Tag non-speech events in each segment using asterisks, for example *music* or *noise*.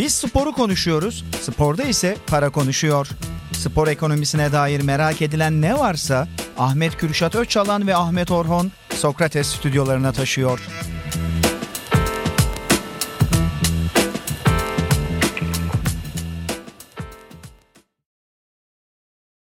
Biz sporu konuşuyoruz, sporda ise para konuşuyor. Spor ekonomisine dair merak edilen ne varsa Ahmet Kürşat Öçalan ve Ahmet Orhon Sokrates stüdyolarına taşıyor.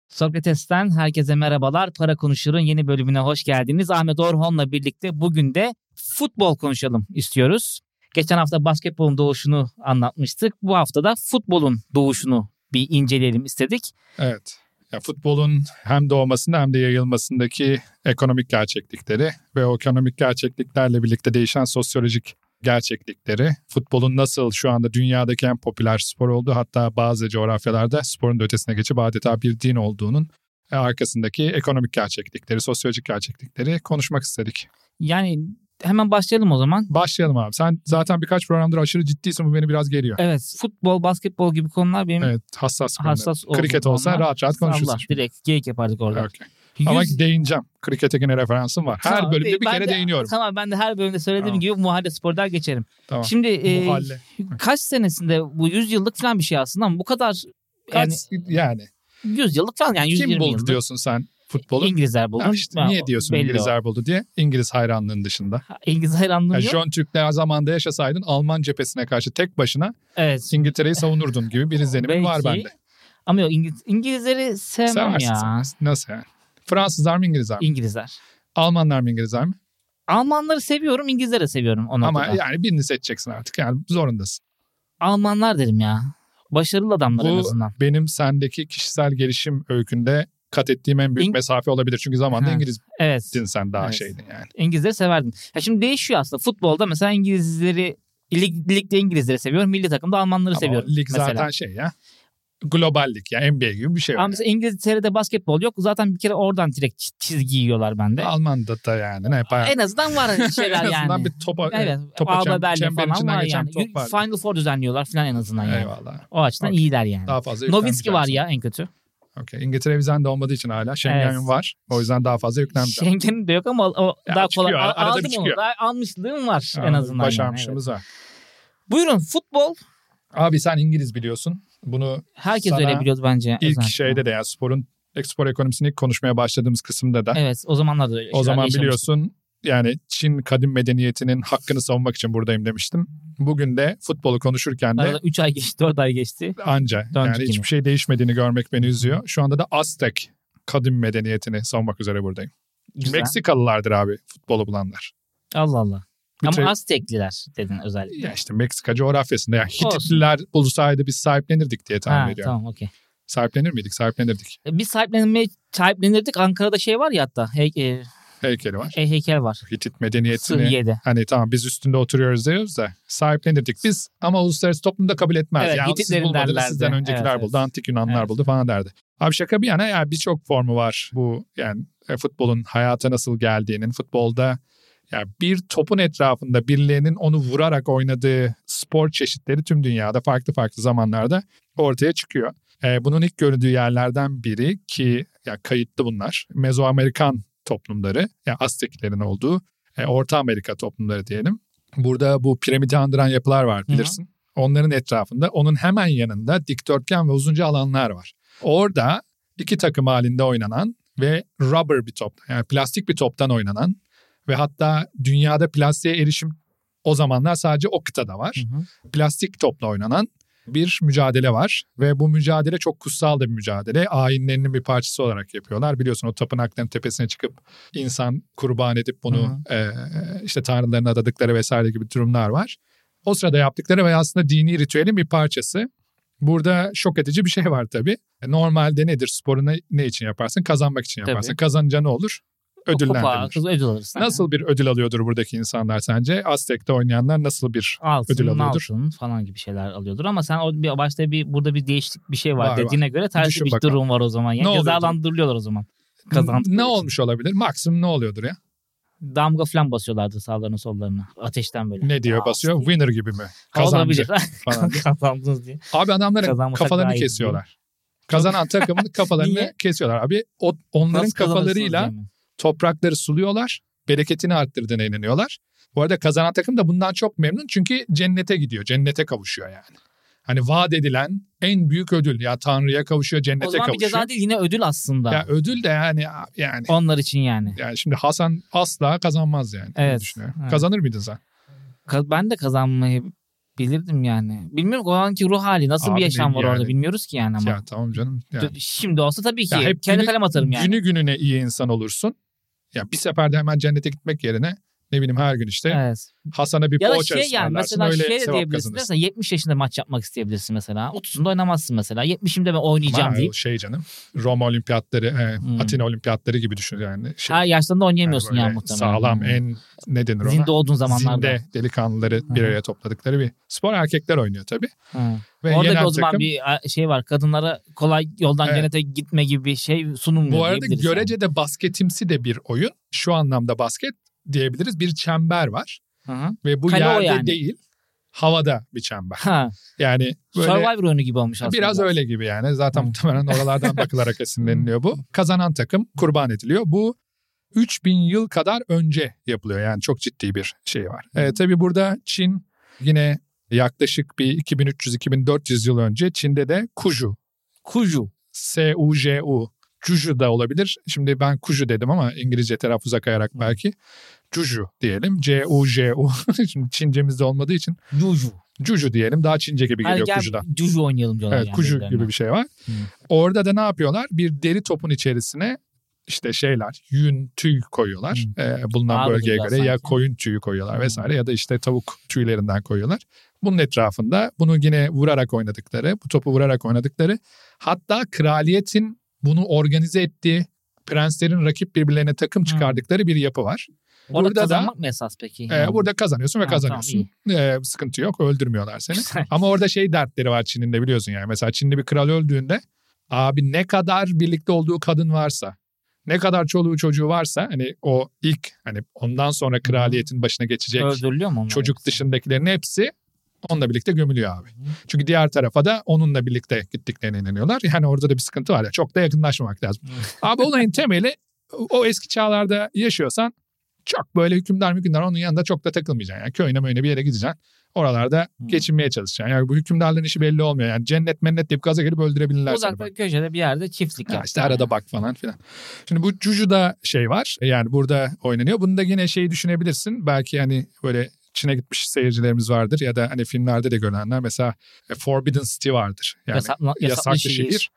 Sokrates'ten herkese merhabalar. Para Konuşur'un yeni bölümüne hoş geldiniz. Ahmet Orhon'la birlikte bugün de futbol konuşalım istiyoruz. Geçen hafta basketbolun doğuşunu anlatmıştık. Bu hafta da futbolun doğuşunu bir inceleyelim istedik. Evet. Ya futbolun hem doğmasında hem de yayılmasındaki ekonomik gerçeklikleri ve o ekonomik gerçekliklerle birlikte değişen sosyolojik gerçeklikleri, futbolun nasıl şu anda dünyadaki en popüler spor olduğu hatta bazı coğrafyalarda sporun da ötesine geçip adeta bir din olduğunun arkasındaki ekonomik gerçeklikleri, sosyolojik gerçeklikleri konuşmak istedik. Yani hemen başlayalım o zaman. Başlayalım abi. Sen zaten birkaç programdır aşırı ciddisin bu beni biraz geriyor. Evet futbol, basketbol gibi konular benim Evet hassas konular. hassas Kriket olduğum olsa konular. rahat rahat konuşuruz. Allah direkt geyik yapardık orada. Okay. Ama Yüz- değineceğim. Krikete yine referansım var. Her Tamam, bölümde bir kere de- değiniyorum. Tamam ben de her bölümde söylediğim Tamam. gibi muhalle spordan geçerim. Tamam. Şimdi e, Muhalle. kaç senesinde bu 100 yıllık falan bir şey aslında ama bu kadar yani Kaç, yani 100 yıllık falan yani 120 kim buldu yıllık. diyorsun sen futbolu? İngilizler buldu. Ya işte niye diyorsun belli İngilizler buldu diye? İngiliz hayranlığın dışında. o. İngiliz hayranlığım Ya yok. John Türkler zamanında yaşasaydın Alman cephesine karşı tek başına Evet. İngiltere'yi savunurdun gibi bir izlenimim var Belki. bende. Ama yok İngiliz, İngilizleri sevmem Seversin ya. seversin. Nasıl yani? Fransızlar mı İngilizler mi? İngilizler. Almanlar mı İngilizler mi? Almanları seviyorum, İngilizleri seviyorum o Ama noktada. yani birini seçeceksin artık. Yani zorundasın. Almanlar derim ya. Başarılı adamlar en Bu azından. benim sendeki kişisel gelişim öykünde kat ettiğim en büyük İng- mesafe olabilir. Çünkü zamanında Ha. İngiliz'din Evet. sen daha Evet. şeydin yani. İngilizleri severdim. Ya şimdi değişiyor aslında. Futbolda mesela İngilizleri lig, ligde İngilizleri seviyorum. Milli takımda Almanları Ama seviyorum. lig mesela. zaten şey ya. Globallik ya NBA gibi bir şey. Ama var. mesela İngiltere'de basketbol yok. Zaten bir kere oradan direkt çi- çizgi yiyorlar bende. Alman'da da yani ne bayağı. En azından var şeyler *laughs* en azından yani. bir topa, Evet. topa Alba çem- Berlin falan var yani. top var. Final Four düzenliyorlar falan en azından yani. Eyvallah. O açıdan Okey. iyiler yani. Daha fazla Nowitzki var ya en kötü. Okey. İngiltere vizen de olmadığı için hala. Schengen Evet. var. O yüzden daha fazla yüklenmeyeceğim. Schengen'in de yok ama o Ya daha kolay. çıkıyor, Al- arada bir aldım çıkıyor. onu. Daha almışlığım var en Aa, azından. yani, Başarmışlığımız var. evet. Buyurun futbol. Abi sen İngiliz biliyorsun. Bunu Herkes öyle biliyordu bence. ilk özellikle. şeyde de yani sporun spor ekonomisini ilk konuşmaya başladığımız kısımda da. Evet o zamanlar da öyle. o zaman biliyorsun yani Çin kadim medeniyetinin hakkını savunmak için buradayım demiştim. Bugün de futbolu konuşurken de Arada 3 ay geçti 4 ay geçti. anca yani yine. hiçbir şey değişmediğini görmek beni üzüyor. Şu anda da Aztek kadim medeniyetini savunmak üzere buradayım. Güzel. Meksikalılardır abi futbolu bulanlar. Allah Allah. Bir Ama tre- Aztekliler dedin özellikle. Ya işte Meksika coğrafyasında yani. Hititliler bulsaydı biz sahiplenirdik diye tahmin ha, ediyorum. tamam okey. Sahiplenir miydik? Sahiplenirdik. Biz sahiplenmeye sahiplenirdik. Ankara'da şey var ya hatta hey, e, Heykeli var. e, heykel var. Hitit medeniyetini Sıhhiye'de. hani tamam biz üstünde oturuyoruz diyoruz da sahiplenirdik biz ama uluslararası toplumda kabul etmez. Evet, yani siz Hititlerin bulmadınız derlerdi. sizden öncekiler Evet, buldu, evet. antik Yunanlar Evet. buldu falan derdi. Abi şaka bir yana yani birçok formu var bu yani e, futbolun hayata nasıl geldiğinin futbolda yani bir topun etrafında birilerinin onu vurarak oynadığı spor çeşitleri tüm dünyada farklı farklı zamanlarda ortaya çıkıyor. E, bunun ilk görüldüğü yerlerden biri ki ya kayıtlı bunlar. Mezoamerikan toplumları, yani Azteklerin olduğu e, Orta Amerika toplumları diyelim. Burada bu piramidi andıran yapılar var bilirsin. Onların etrafında, onun hemen yanında dikdörtgen ve uzunca alanlar var. Orada iki takım halinde oynanan ve rubber bir top, yani plastik bir toptan oynanan ve hatta dünyada plastiğe erişim o zamanlar sadece o kıtada var Hı hı. plastik topla oynanan bir mücadele var ve bu mücadele çok kutsal da bir mücadele. Ayinlerinin bir parçası olarak yapıyorlar. Biliyorsun o tapınakların tepesine çıkıp insan kurban edip bunu e, işte tanrılarına adadıkları vesaire gibi durumlar var. O sırada yaptıkları ve aslında dini ritüelin bir parçası. Burada şok edici bir şey var tabii. Normalde nedir? Sporu ne, için yaparsın? Kazanmak için Tabii. yaparsın. Kazanınca ne olur? Kupa, Ödüllendirilir. kız ödül alırsın. Nasıl bir ödül alıyordur buradaki insanlar sence? Aztek'te oynayanlar nasıl bir altın, ödül alıyordur? altın falan gibi şeyler alıyordur ama sen o bir başta bir burada bir değişiklik bir şey var, Var, dediğine göre tersi Düşün bir bakalım. durum var o zaman. Yani cezalandırılıyorlar o zaman. Kazandıkları Ne için. olmuş olabilir? Maksimum ne oluyordur ya? Damga falan basıyorlardı sağlarına sollarına. Ateşten böyle. Ne diyor Aa, basıyor? diye. Winner gibi mi? Kazancı *laughs* falan. Kazandınız diye. Abi adamların Kazanmasak kafalarını kesiyorlar. Kazanan takımın kafalarını *laughs* kesiyorlar. Abi o, onların Nasıl kafalarıyla mi? Toprakları suluyorlar. Bereketini arttırdığına inanıyorlar. Bu arada kazanan takım da bundan çok memnun çünkü cennete gidiyor. Cennete kavuşuyor yani. hani vaat edilen en büyük ödül. Ya Tanrı'ya kavuşuyor, cennete O zaman bir kavuşuyor. ceza değil yine ödül aslında. Ya ödül de yani yani Onlar için yani. yani şimdi Hasan asla kazanmaz yani. Evet, düşünüyorum. evet. Kazanır mıydın sen? Ben de kazanmayı bilirdim yani. Bilmiyorum o anki ruh hali nasıl Abi bir yaşam var yani- orada bilmiyoruz ki yani ama. Ya tamam canım. Yani. Şimdi olsa tabii ki Ya hep kendi kalem atarım yani. Günü gününe iyi insan olursun. Ya bir seferde hemen cennete gitmek yerine ne bileyim her gün işte Evet. Hasan'a bir Ya poğaça şey yani mesela öyle şey de diyebilirsin. Mesela 70 yaşında maç yapmak isteyebilirsin mesela. 30'unda oynamazsın mesela. 70'imde ben oynayacağım Ama deyip. şey canım Roma olimpiyatları, e, Hmm. Atina olimpiyatları gibi düşün yani. Şey, Her yaşlarında oynayamıyorsun böyle yani muhtemelen. Sağlam Hmm. en ne denir ona? Zinde olduğun zamanlarda. Zinde delikanlıları bir araya topladıkları bir spor erkekler oynuyor tabii. Hı. Ve Orada o zaman takım- bir şey var. Kadınlara kolay yoldan Evet. cennete gitme gibi bir şey sunulmuyor Bu arada diyebiliriz yani. görecede basketimsi de bir oyun. Şu anlamda basket diyebiliriz. Bir çember var Hı hı. ve bu o yerde yani. değil havada bir çember. Ha, Yani böyle Survivor oyunu gibi olmuş aslında. biraz öyle gibi yani. Zaten muhtemelen oralardan *laughs* bakılarak esinleniliyor bu. Kazanan takım kurban ediliyor. Bu 3000 yıl kadar önce yapılıyor. Yani çok ciddi bir şey var. Ee, tabii burada Çin yine yaklaşık bir 2300-2400 yıl önce Çin'de de Kuju Kuju. S-U-J-U. Juju da olabilir. Şimdi ben Kuju dedim ama İngilizce telaffuza kayarak belki. Juju diyelim. C-U-J-U. *laughs* Şimdi Çincemizde olmadığı için Juju. Juju diyelim. Daha Çince gibi geliyor gel Kuju'dan. Juju oynayalım diyorlar Evet yani. Kuju gibi bir şey var. Hı. Orada da ne yapıyorlar? Bir deri topun içerisine işte şeyler yün tüy koyuyorlar. Ee, bulunan Ağır bölgeye göre ya sanki. koyun tüyü koyuyorlar Hı. vesaire ya da işte tavuk tüylerinden koyuyorlar. Bunun etrafında bunu yine vurarak oynadıkları, bu topu vurarak oynadıkları hatta kraliyetin bunu organize ettiği prenslerin rakip birbirlerine takım çıkardıkları bir yapı var. Orada Burada da- kazanmak mı esas peki? Ee, Yani? burada kazanıyorsun ve Ha, kazanıyorsun. Ee, sıkıntı yok, öldürmüyorlar seni. Ama orada şey dertleri var Çin'in de biliyorsun yani. Mesela Çin'de bir kral öldüğünde abi ne kadar birlikte olduğu kadın varsa, ne kadar çoluğu çocuğu varsa hani o ilk hani ondan sonra kraliyetin başına geçecek Öldürülüyor mu çocuk yoksa? dışındakilerin hepsi onunla birlikte gömülüyor abi. Çünkü diğer tarafa da onunla birlikte gittiklerine inanıyorlar. Yani orada da bir sıkıntı var ya. Çok da yakınlaşmamak lazım. *laughs* Abi olayın temeli o eski çağlarda yaşıyorsan çok böyle hükümdar hükümdar onun yanında çok da takılmayacaksın. Yani köyüne möyüne bir yere gideceksin. Oralarda Hmm. geçinmeye çalışacaksın. Yani bu hükümdarların işi belli olmuyor. Yani cennet mennet deyip gaza gelip öldürebilirler. Uzakta köşede bir yerde çiftlik Ya yap. işte arada bak falan filan. Şimdi bu Juju'da şey var. Yani burada oynanıyor. Bunu da yine şeyi düşünebilirsin. Belki hani böyle Çin'e gitmiş seyircilerimiz vardır ya da hani filmlerde de görenler mesela e, Forbidden City vardır. Yani Yasaklı, yasaklı, yasaklı şehir. şehir.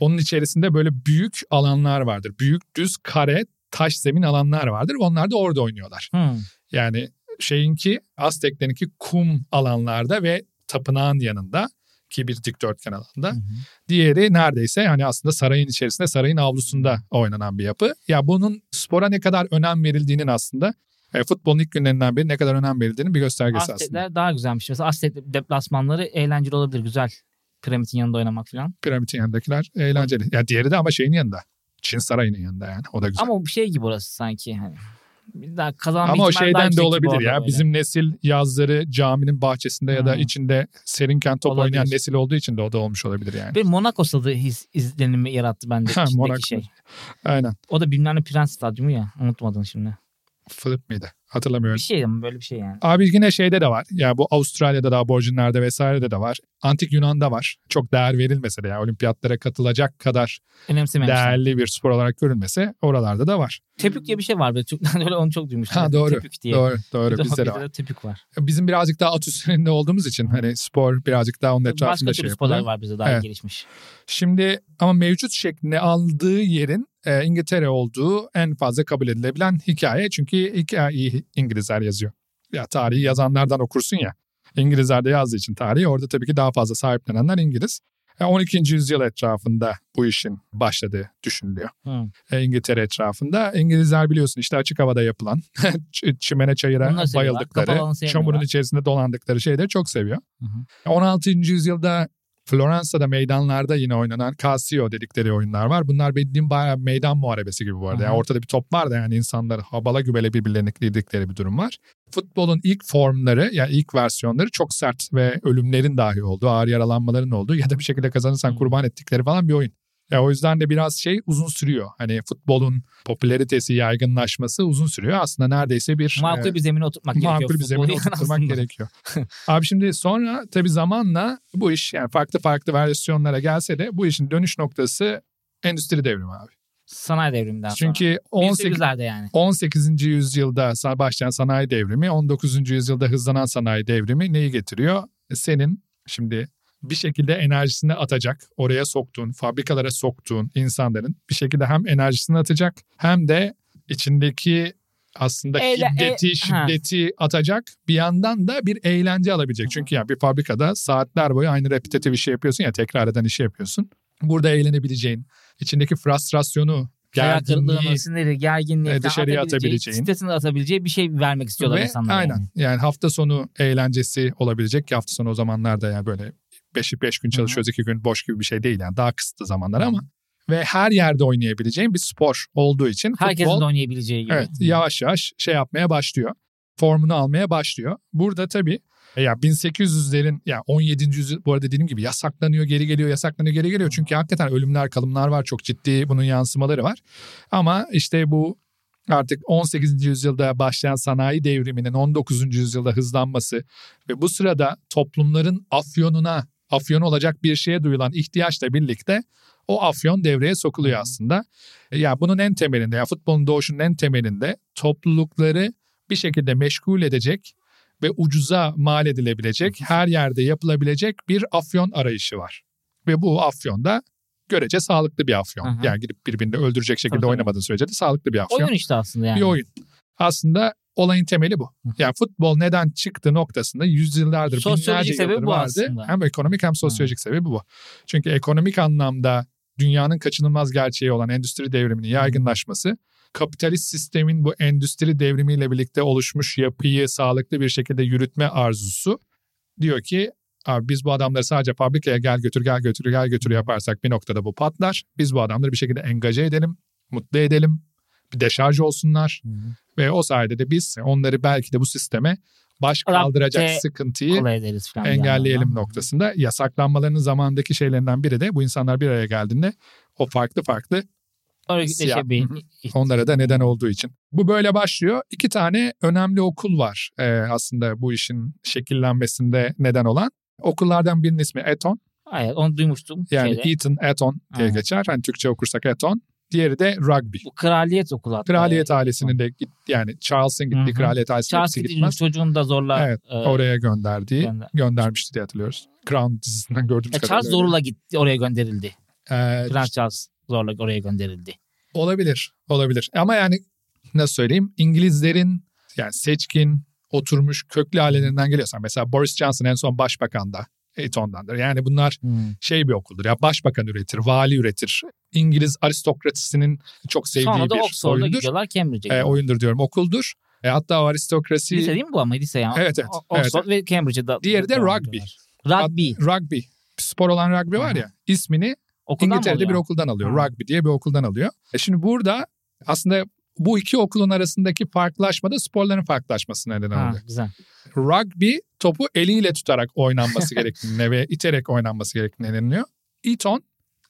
Onun içerisinde böyle büyük alanlar vardır. Büyük düz kare taş zemin alanlar vardır. Onlar da orada oynuyorlar. Hı. Yani şeyinki Azteklerinki kum alanlarda ve tapınağın yanında ki bir dikdörtgen alanda. Hı hı. Diğeri neredeyse hani aslında sarayın içerisinde sarayın avlusunda oynanan bir yapı. Ya bunun spora ne kadar önem verildiğinin aslında e, futbolun ilk günlerinden beri ne kadar önem verildiğinin bir göstergesi aslında. Aztekler daha güzelmiş. Mesela Aztek deplasmanları eğlenceli olabilir. Güzel. Piramidin yanında oynamak falan. Piramidin yanındakiler eğlenceli. Ya diğeri de ama şeyin yanında. Çin sarayının yanında yani. O da güzel. Ama bir şey gibi orası sanki. Hani. Bir daha kazanma Ama o şeyden de olabilir ya. böyle. Bizim nesil yazları caminin bahçesinde ya da Hmm. içinde serinken top Olabilir. oynayan nesil olduğu için de o da olmuş olabilir yani. Bir Monaco stadı his, izlenimi yarattı bende. Ha, *laughs* Monaco. şey. Aynen. O da bilmem ne Prens Stadyumu ya. Unutmadın şimdi. Flip miydi? Hatırlamıyorum. Bir şey ama böyle bir şey yani. Abi yine şeyde de var. Ya bu Avustralya'da da aborjinlerde vesairede de var. Antik Yunan'da var. Çok değer verilmese de ya olimpiyatlara katılacak kadar değerli bir spor olarak görülmese oralarda da var. Tepük diye bir şey var. Böyle Türkler öyle onu çok duymuştum. Ha doğru. Tepük diye. Doğru, doğru. Bir de Bizde de bizde var. tepük var. Bizim birazcık daha at üstünde olduğumuz için hani spor birazcık daha onun etrafında Başka şey türlü sporlar var bizde daha Evet. gelişmiş. Şimdi ama mevcut şeklini aldığı yerin e, İngiltere olduğu en fazla kabul edilebilen hikaye. Çünkü hikayeyi İngilizler yazıyor. Ya tarihi yazanlardan okursun ya. İngilizler de yazdığı için tarihi orada tabii ki daha fazla sahiplenenler İngiliz. E, 12. yüzyıl etrafında bu işin başladığı düşünülüyor. E, İngiltere etrafında. İngilizler biliyorsun işte açık havada yapılan *laughs* çimene çayıra bayıldıkları, çamurun içerisinde dolandıkları şeyleri çok seviyor. Hı hı. 16. yüzyılda Floransa'da meydanlarda yine oynanan Casio dedikleri oyunlar var. Bunlar bildiğim bayağı meydan muharebesi gibi bu arada. Yani ortada bir top var da yani insanlar habala gübele birbirlerini girdikleri bir durum var. Futbolun ilk formları yani ilk versiyonları çok sert ve ölümlerin dahi olduğu, ağır yaralanmaların olduğu ya da bir şekilde kazanırsan kurban ettikleri falan bir oyun. Ya o yüzden de biraz şey uzun sürüyor. Hani futbolun popülaritesi, yaygınlaşması uzun sürüyor. Aslında neredeyse bir Makul e, bir zemine oturtmak gerekiyor. makul bir zemine oturtmak aslında. gerekiyor. Abi şimdi sonra tabii zamanla bu iş yani farklı farklı versiyonlara gelse de bu işin dönüş noktası endüstri devrimi abi. Sanayi devriminden sonra. Çünkü 18, 18'lerde yani. 18. yüzyılda başlayan sanayi devrimi, 19. yüzyılda hızlanan sanayi devrimi neyi getiriyor? Senin şimdi bir şekilde enerjisini atacak, oraya soktuğun, fabrikalara soktuğun insanların bir şekilde hem enerjisini atacak hem de içindeki aslında Eyle- hiddeti, e- ha. şiddeti atacak bir yandan da bir eğlence alabilecek. Çünkü yani bir fabrikada saatler boyu aynı repetitif işi yapıyorsun ya tekrar eden işi yapıyorsun. Burada eğlenebileceğin, içindeki frustrasyonu, gerginliği, siniri, gerginliği dışarıya atabileceği, atabileceğin. Stresini atabileceği bir şey vermek istiyorlar Ve insanlara. aynen yani. yani. hafta sonu eğlencesi olabilecek ki hafta sonu o zamanlarda yani böyle 5 beş gün çalışıyoruz 2 gün boş gibi bir şey değil yani daha kısıtlı zamanlar ama ve her yerde oynayabileceğin bir spor olduğu için Herkesin futbol de oynayabileceği gibi. evet yavaş yavaş şey yapmaya başlıyor. Formunu almaya başlıyor. Burada tabii e ya 1800'lerin ya 17. yüzyıl bu arada dediğim gibi yasaklanıyor geri geliyor yasaklanıyor geri geliyor. Çünkü hakikaten ölümler kalımlar var çok ciddi bunun yansımaları var. Ama işte bu artık 18. yüzyılda başlayan sanayi devriminin 19. yüzyılda hızlanması ve bu sırada toplumların afyonuna afyon olacak bir şeye duyulan ihtiyaçla birlikte o afyon devreye sokuluyor aslında. E, Ya bunun en temelinde ya futbolun doğuşunun en temelinde toplulukları bir şekilde meşgul edecek ve ucuza mal edilebilecek, her yerde yapılabilecek bir afyon arayışı var. Ve bu afyon da görece sağlıklı bir afyon. Hı. Yani gidip birbirini öldürecek şekilde tabii. oynamadığın sürece de sağlıklı bir afyon. Oyun işte aslında yani. Bir oyun. Aslında olayın temeli bu. Yani futbol neden çıktı noktasında yüzyıllardır, Sosyolojik binlerce sebebi yıldır bu vardı. aslında. Hem ekonomik hem sosyolojik sebebi bu. Çünkü ekonomik anlamda dünyanın kaçınılmaz gerçeği olan endüstri devriminin yaygınlaşması, kapitalist sistemin bu endüstri devrimiyle birlikte oluşmuş yapıyı sağlıklı bir şekilde yürütme arzusu diyor ki Abi biz bu adamları sadece fabrikaya gel götür gel götür gel götür yaparsak bir noktada bu patlar. Biz bu adamları bir şekilde engaje edelim, mutlu edelim, bir deşarj olsunlar. Hı hı. Ve o sayede de biz onları belki de bu sisteme baş kaldıracak sıkıntıyı falan. bir engelleyelim noktasında. Yasaklanmalarının zamandaki şeylerinden biri de bu insanlar bir araya geldiğinde o farklı farklı Siyah. onlara da neden olduğu için. Bu böyle başlıyor. İki tane önemli okul var ee, aslında bu işin şekillenmesinde neden olan. Okullardan birinin ismi Eton. Evet onu duymuştum. Yani şeyde. Eton, Eton diye Aynen. geçer. Hani Türkçe okursak Eton. Diğeri de rugby. Bu kraliyet okulu hatta. Kraliyet Evet. ailesinin de git, yani Charles'ın gittiği Hı hı. kraliyet ailesinin Charles gitmez. çocuğunu da zorla. Evet, e, Oraya gönderdiği, gönder- göndermişti diye hatırlıyoruz. Crown dizisinden gördüğümüz E, kadarıyla. Charles zorla gitti oraya gönderildi. Ee, Prens Charles zorla oraya gönderildi. olabilir, olabilir. Ama yani nasıl söyleyeyim? İngilizlerin yani seçkin, oturmuş köklü ailelerinden geliyorsan mesela Boris Johnson en son başbakan da Eton'dandır. Yani bunlar şey bir okuldur ya başbakan üretir, vali üretir. İngiliz aristokrasisinin çok sevdiği Sonra da bir Oxford'a oyundur. gidiyorlar Cambridge'e Ee, gidiyorlar. oyundur diyorum okuldur. E, hatta o aristokrasi Lise değil mi bu ama lise yani? Evet, evet, O- Oxford ve Cambridge'e da. Diğeri de devam rugby. ediyorlar. Rugby. rugby spor olan rugby var ya ismini Okuldan İngiltere'de bir okuldan alıyor. Ha. Rugby diye bir okuldan alıyor. E şimdi burada aslında bu iki okulun arasındaki farklılaşma da sporların farklılaşmasına neden Ha, oluyor. güzel. Rugby topu eliyle tutarak oynanması gerektiğine ve iterek oynanması gerektiğine deniliyor. Eton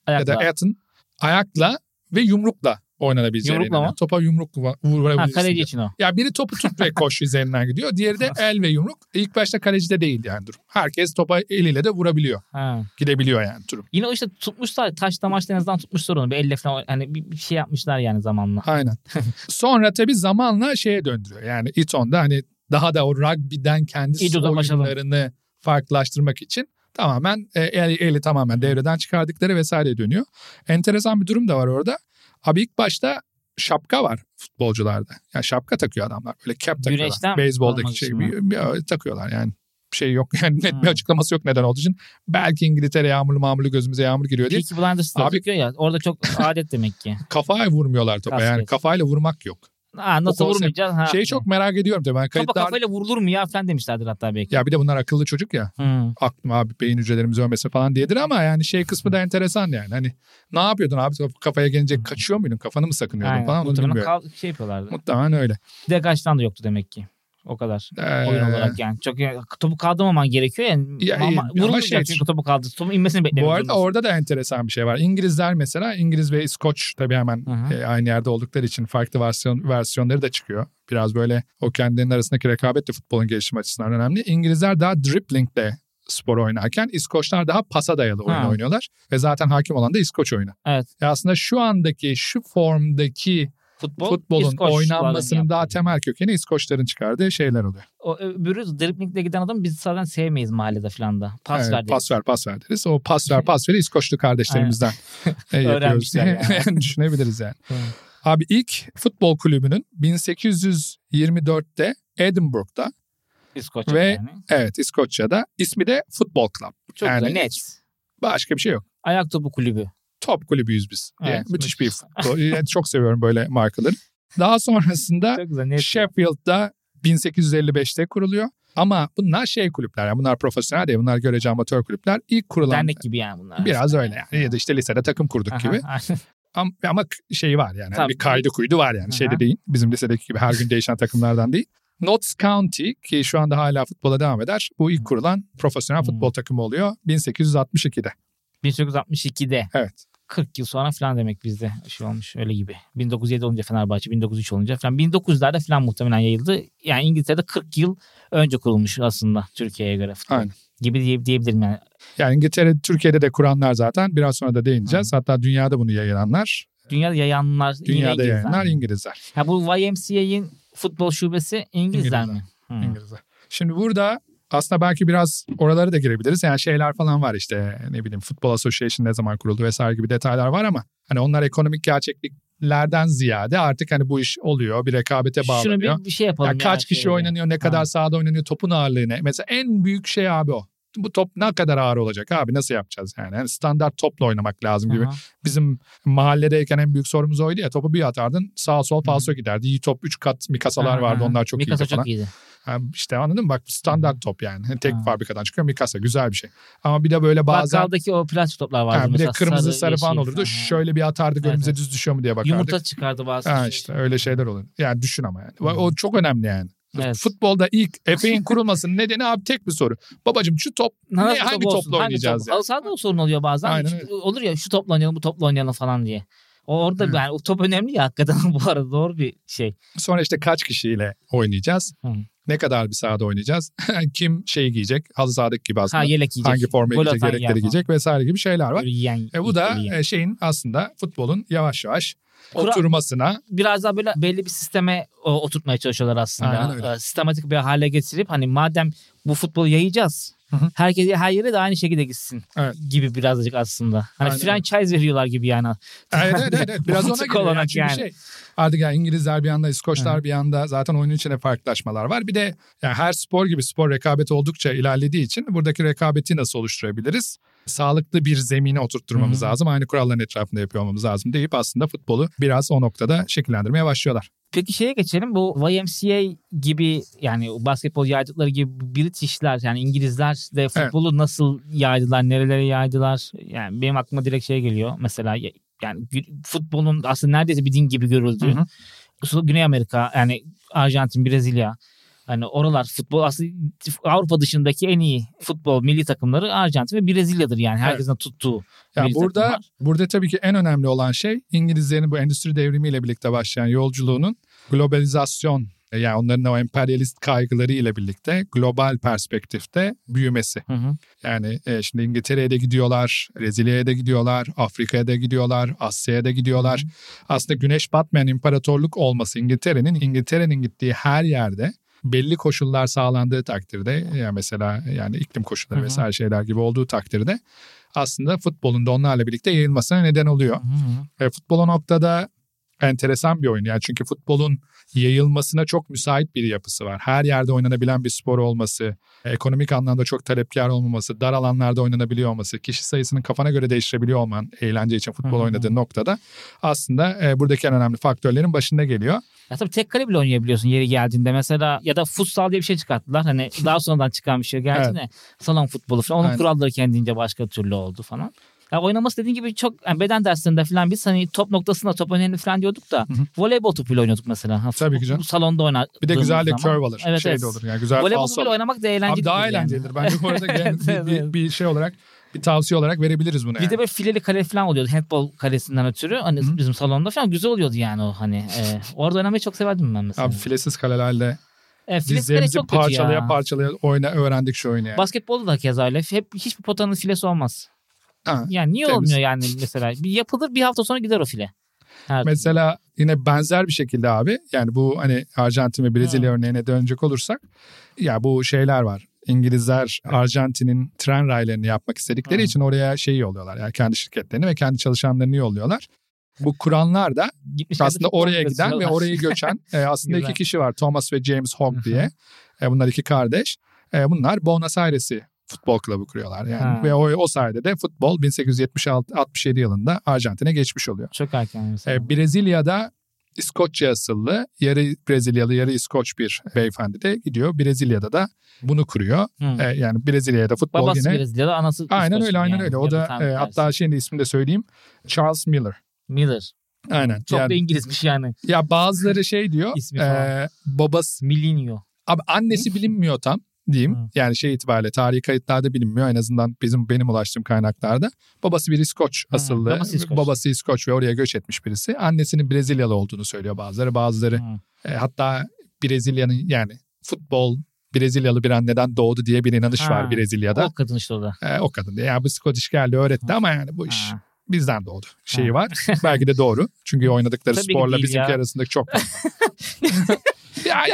Ayakla. ya da Eton ayakla ve yumrukla oynanabileceği Yumrukla mı? Topa yumruk Ha, vurabilirsin. kaleci diyor. için o. Ya biri topu tut ve koş *laughs* üzerinden gidiyor. Diğeri de el ve yumruk. İlk başta kalecide değil yani durum. Herkes topa eliyle de vurabiliyor. Ha. Gidebiliyor yani durum. Yine o işte tutmuşlar taşla maçla en azından tutmuşlar onu. Bir elle falan hani bir, bir şey yapmışlar yani zamanla. Aynen. *laughs* Sonra tabii zamanla şeye döndürüyor. Yani Eton'da hani daha da o rugby'den kendi oyunlarını farklılaştırmak için tamamen e, eli, eli tamamen devreden çıkardıkları vesaire dönüyor. Enteresan bir durum da var orada. Abi ilk başta şapka var futbolcularda. Yani şapka takıyor adamlar. Böyle cap takıyorlar. Güneşten Beyzboldaki şey bir, bir- takıyorlar yani. Bir şey yok yani net bir Hmm. açıklaması yok neden olduğu için. Belki İngiltere yağmurlu mamurlu gözümüze yağmur giriyor diye. Peaky Blinders'da Abi- ya. Orada çok adet demek ki. *laughs* Kafaya vurmuyorlar topa yani kafayla vurmak yok. Ha, nasıl vurmayacağız? Ha, Şeyi çok merak ediyorum tabii. Ben Kafa kayıtlar... kafayla vurulur mu ya falan demişlerdir hatta belki. Ya bir de bunlar akıllı çocuk ya. Hı. Aklım abi beyin hücrelerimiz ölmesi falan diyedir ama yani şey kısmı da enteresan yani. Hani ne yapıyordun abi kafaya gelince kaçıyor muydun? Kafanı mı sakınıyordun Aynen. falan onu bilmiyorum. kal- şey yapıyorlardı. Muhtemelen öyle. Degajdan da yoktu demek ki. O kadar. Ee, Oyun olarak yani. Çok topu kaldırmaman gerekiyor yani. Ya, ama, vurulmayacak şey- çünkü topu kaldır. Topun inmesini beklemek Bu arada zorundasın. orada da enteresan bir şey var. İngilizler mesela İngiliz ve İskoç tabii hemen e, aynı yerde oldukları için farklı versiyon, versiyonları da çıkıyor. Biraz böyle o kendilerinin arasındaki rekabet de futbolun gelişimi açısından önemli. İngilizler daha driblingle spor oynarken İskoçlar daha pasa dayalı oyun Ha. oynuyorlar. Ve zaten hakim olan da İskoç oyunu. Evet. E aslında şu andaki şu formdaki Futbol, futbolun İskoçların oynanmasının daha temel kökeni İskoçların çıkardığı şeyler oluyor. O öbürü driblingle giden adam biz zaten sevmeyiz mahallede falan da. Pas Evet, ver deriz. pas ver pas ver deriz. O pas ver *laughs* pas ver İskoçlu kardeşlerimizden e, yapıyoruz diye *laughs* düşünebiliriz yani. *laughs* Abi ilk futbol kulübünün 1824'te Edinburgh'da İskoçya Ve- yani. evet İskoçya'da ismi de Football Club. Çok yani güzel net. Başka bir şey yok. Ayak topu kulübü. Top kulübüyüz biz diye. Evet, müthiş müthiş. bir. Yani çok seviyorum böyle markaları. Daha sonrasında güzel. Sheffield'da 1855'te kuruluyor. Ama bunlar şey kulüpler yani bunlar profesyonel değil bunlar görece amatör kulüpler. İlk kurulan Dernek gibi yani bunlar. biraz öyle yani ya da işte lisede takım kurduk Aha, gibi. *laughs* Ama, ama şeyi var yani Tabii. bir kaydı kuydu var yani Aha. şeyde değil. Bizim lisedeki gibi her gün değişen takımlardan değil. Notts County ki şu anda hala futbola devam eder. Bu ilk kurulan profesyonel futbol takımı oluyor 1862'de. 1862'de. Evet. 40 yıl sonra falan demek bizde şey olmuş öyle gibi. 1907 olunca Fenerbahçe, 1903 olunca falan. 1900'lerde falan muhtemelen yayıldı. Yani İngiltere'de 40 yıl önce kurulmuş aslında Türkiye'ye göre futbol. Aynen. Gibi diye, diyebilirim yani. Yani İngiltere, Türkiye'de de kuranlar zaten biraz sonra da değineceğiz. Hatta dünyada bunu yayılanlar, Dünyada yayanlar dünyada İngilizler. yayılanlar İngilizler. Ha, bu YMCA'in futbol şubesi İngilizler mi? Hı. İngilizler. Şimdi burada aslında belki biraz oralara da girebiliriz. Yani şeyler falan var işte ne bileyim Futbol Association ne zaman kuruldu vesaire gibi detaylar var ama hani onlar ekonomik gerçekliklerden ziyade artık hani bu iş oluyor bir rekabete Şunu bağlanıyor. bir, bir şey yapalım. Yani kaç kişi şeyde. oynanıyor, ne kadar Ha. sahada oynanıyor, topun ağırlığı ne? Mesela en büyük şey abi o. Bu top ne kadar ağır olacak abi nasıl yapacağız yani? yani standart topla oynamak lazım gibi. Aha. Bizim mahalledeyken en büyük sorumuz oydu ya topu bir atardın sağ sol falso giderdi. İyi top 3 kat mikasalar Aha, vardı onlar çok Mikasa iyiydi falan. çok iyiydi. İşte anladın mı? Bak standart top yani. Hani Tek Ha. fabrikadan çıkıyor Mikasa güzel bir şey. Ama bir de böyle bazen Bakkaldaki o plastik toplar vardı. ha, bir de kırmızı sarı, falan olurdu. Ha. Şöyle bir atardık Evet, önümüze evet. düz düşüyor mu diye bakardık. Yumurta çıkardı bazı. Ha işte öyle şeyler oluyor. Yani düşün ama yani. O çok önemli yani. Evet. Futbolda ilk *laughs* Efe'nin kurulmasının nedeni abi tek bir soru. Babacım şu top ne, Nasıl hangi top topla Hangi oynayacağız top? ya? Halı sahada o sorun oluyor bazen. Aynen öyle. Olur ya şu topla oynayalım bu topla oynayalım falan diye. O orada Hı. yani o top önemli ya hakikaten *laughs* bu arada doğru bir şey. Sonra işte kaç kişiyle oynayacağız? Hı. Ne kadar bir sahada oynayacağız? *laughs* Kim şey giyecek? Halı sahadaki gibi aslında. Ha yelek giyecek. Hangi forma Gol giyecek, yelekleri falan. giyecek vesaire gibi şeyler var. Yiyen, E bu da yiyen. e, şeyin aslında futbolun yavaş yavaş Kura- oturmasına biraz daha böyle belli bir sisteme o, oturtmaya çalışıyorlar aslında. Aynen öyle. Ee, Sistematik bir hale getirip hani madem bu futbolu yayacağız. Hı hı. Herkes her yere de aynı şekilde gitsin Evet. gibi birazcık aslında. Hani Aynen franchise veriyorlar gibi yani. Evet evet evet, evet. biraz *laughs* ona geliyor. Yani yani. şey artık yani İngilizler bir yanda İskoçlar Hı. bir yanda zaten oyunun içinde farklılaşmalar var. Bir de yani her spor gibi spor rekabeti oldukça ilerlediği için buradaki rekabeti nasıl oluşturabiliriz? Sağlıklı bir zemine oturtturmamız Hı hı. lazım. Aynı kuralların etrafında yapıyor olmamız lazım deyip aslında futbolu biraz o noktada şekillendirmeye başlıyorlar. Peki şeye geçelim. Bu YMCA gibi yani basketbol yaydıkları gibi Britishler yani İngilizler de futbolu nasıl yaydılar, nerelere yaydılar? Yani benim aklıma direkt şey geliyor. Mesela ya- yani futbolun aslında neredeyse bir din gibi görüldüğü. Hı hı. Güney Amerika yani Arjantin, Brezilya Hani oralar futbol aslında Avrupa dışındaki en iyi futbol milli takımları Arjantin ve Brezilya'dır yani herkesin tuttuğu. Ya burada takımlar. burada tabii ki en önemli olan şey İngilizlerin bu endüstri devrimiyle birlikte başlayan yolculuğunun globalizasyon yani onların o emperyalist kaygıları ile birlikte global perspektifte büyümesi. Hı hı. Yani e, şimdi İngiltere'ye de gidiyorlar, Brezilya'ya da gidiyorlar, Afrika'ya da gidiyorlar, Asya'ya da gidiyorlar. Aslında güneş batmayan imparatorluk olması İngiltere'nin İngiltere'nin gittiği her yerde belli koşullar sağlandığı takdirde ya mesela yani iklim koşulları Hı hı. vesaire şeyler gibi olduğu takdirde aslında futbolun da onlarla birlikte yayılmasına neden oluyor. Hı hı. E, futbol o noktada enteresan bir oyun. Yani çünkü futbolun yayılmasına çok müsait bir yapısı var. Her yerde oynanabilen bir spor olması, ekonomik anlamda çok talepkar olmaması, dar alanlarda oynanabiliyor olması, kişi sayısının kafana göre değiştirebiliyor olman eğlence için futbol oynadığın noktada aslında e, buradaki en önemli faktörlerin başında geliyor. Ya tabii tek kale bile oynayabiliyorsun yeri geldiğinde. Mesela ya da futsal diye bir şey çıkarttılar. Hani *laughs* daha sonradan çıkan bir şey gerçi Evet. de salon futbolu falan. Onun Aynen. kuralları kendince başka türlü oldu falan. Ya oynaması dediğin gibi çok yani beden derslerinde falan biz hani top noktasında top önemli falan diyorduk da Hı hı. voleybol topuyla oynuyorduk mesela. Ha, Tabii ki canım. Salonda oynar. Bir de güzel de curve alır. Evet, şey evet. de olur yani güzel Voleybol topuyla oynamak da eğlenceli. Abi daha yani. eğlencelidir. Bence bu arada *laughs* yani bir, bir, bir şey olarak bir tavsiye olarak verebiliriz bunu Bir yani. de böyle fileli kale falan oluyordu handball kalesinden ötürü. Hani Hı. bizim salonda falan güzel oluyordu yani o hani. E, orada oynamayı çok severdim ben mesela. Abi filesiz kalelerle e, dizlerimizi çok parçalaya ya. parçalaya oyna, öğrendik şu oyunu yani. Basketbolda da keza öyle. Hep hiçbir potanın filesi olmaz. Ha. Yani niye Temiz. olmuyor yani mesela? Bir yapılır bir hafta sonra gider o file. Her Mesela yine benzer bir şekilde abi yani bu hani Arjantin ve Brezilya örneğine dönecek olursak ya bu şeyler var. İngilizler Arjantin'in tren raylarını yapmak istedikleri Hı. için oraya şey yolluyorlar. Yani kendi şirketlerini ve kendi çalışanlarını yolluyorlar. Bu kuranlar da Gitmişler de aslında oraya giden ve orayı göçen *laughs* e, aslında iki kişi var. Thomas ve James Hogg diye. E, bunlar iki kardeş. E, bunlar Buenos Aires'i futbol kulübü kuruyorlar yani. Ha. Ve o, o sayede de futbol 1876-67 yılında Arjantin'e geçmiş oluyor. Çok erken mesela. E, Brezilya'da İskoçya asıllı yarı Brezilyalı yarı İskoç bir beyefendi de gidiyor. Brezilya'da da bunu kuruyor. Hı. E, yani Brezilya'da futbol Babası yine Brezilya'da anası Aynen İskoçlu öyle aynen yani. öyle. O da e, hatta şeyin de ismini de söyleyeyim. Charles Miller. Miller. Aynen. Çok yani, da İngilizmiş yani. ya bazıları şey diyor. İsmi e, falan. babası Milinho. Abi annesi bilinmiyor tam diyeyim. Hı. Yani şey itibariyle tarihi kayıtlarda bilinmiyor en azından bizim benim ulaştığım kaynaklarda. Babası bir İskoç Hı, asıllı. babası İskoç. Babası İskoç ve oraya göç etmiş birisi. Annesinin Brezilyalı olduğunu söylüyor bazıları. Bazıları Hı. e, hatta Brezilya'nın yani futbol Brezilyalı bir anneden doğdu diye bir inanış Ha, var Brezilya'da. O kadın işte o da. E, o kadın diye. Yani bu Scottish geldi öğretti ama yani bu iş Ha. bizden doğdu. Şeyi Ha. var. Belki de doğru. Çünkü *laughs* oynadıkları Tabii sporla bizimki ya. arasındaki çok. *laughs* *laughs* ya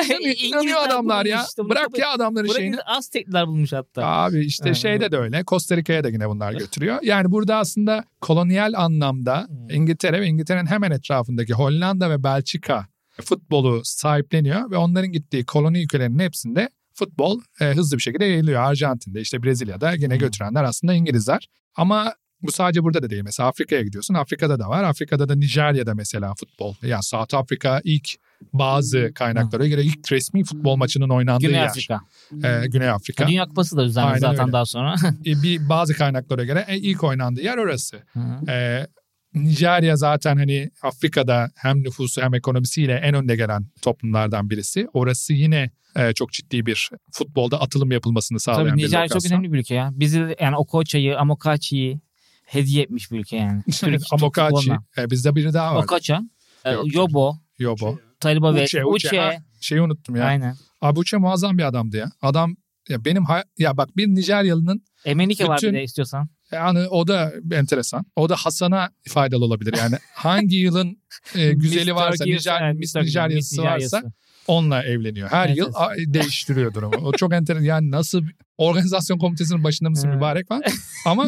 inanıyor, adamlar ya. işte. Bırak ya adamların şeyini. Aztekler bulmuş hatta. Abi işte Ha. şeyde de öyle. Costa Rica'ya da yine bunlar götürüyor. Yani burada aslında kolonyal anlamda Hmm. İngiltere ve İngiltere'nin hemen etrafındaki Hollanda ve Belçika futbolu sahipleniyor ve onların gittiği koloni ülkelerinin hepsinde futbol e, hızlı bir şekilde yayılıyor. Arjantin'de işte Brezilya'da yine Hmm. götürenler aslında İngilizler. Ama bu sadece burada da değil. Mesela Afrika'ya gidiyorsun. Afrika'da da var. Afrika'da da Nijerya'da mesela futbol. Yani South Afrika ilk bazı kaynaklara göre ilk resmi futbol maçının oynandığı Güney yer. Afrika. E, Güney Afrika. Dünya Kupası da düzenledi Aynen zaten öyle. daha sonra. *laughs* E, bir bazı kaynaklara göre e, ilk oynandığı yer orası. Hı. E, Nijerya zaten hani Afrika'da hem nüfusu hem ekonomisiyle en önde gelen toplumlardan birisi. Orası yine e, çok ciddi bir futbolda atılım yapılmasını sağlayan Tabii bir Nijerya çok lokasyon. önemli bir ülke ya. Bizi yani Okoça'yı, Amokachi'yi hediye etmiş bir ülke yani. *laughs* Türk- Amokachi. E, bizde biri daha var. Okocha, e, Yok, Yobo, Yobo. Taliba ve Uche. Uche. Ha, şeyi unuttum ya. Aynen. Abi Uche muazzam bir adamdı ya. Adam ya benim hay- ya bak bir Nijeryalı'nın Emenike var Bütün- bir de istiyorsan. yani o da enteresan. O da Hasan'a faydalı olabilir. Yani hangi yılın e, *laughs* güzeli varsa, Nijer, Miss Nijerya'sı varsa onunla evleniyor. Her Evet, yıl evet. değiştiriyor durumu. O çok enteresan. Yani nasıl organizasyon komitesinin başında mısın *laughs* mübarek var. Ama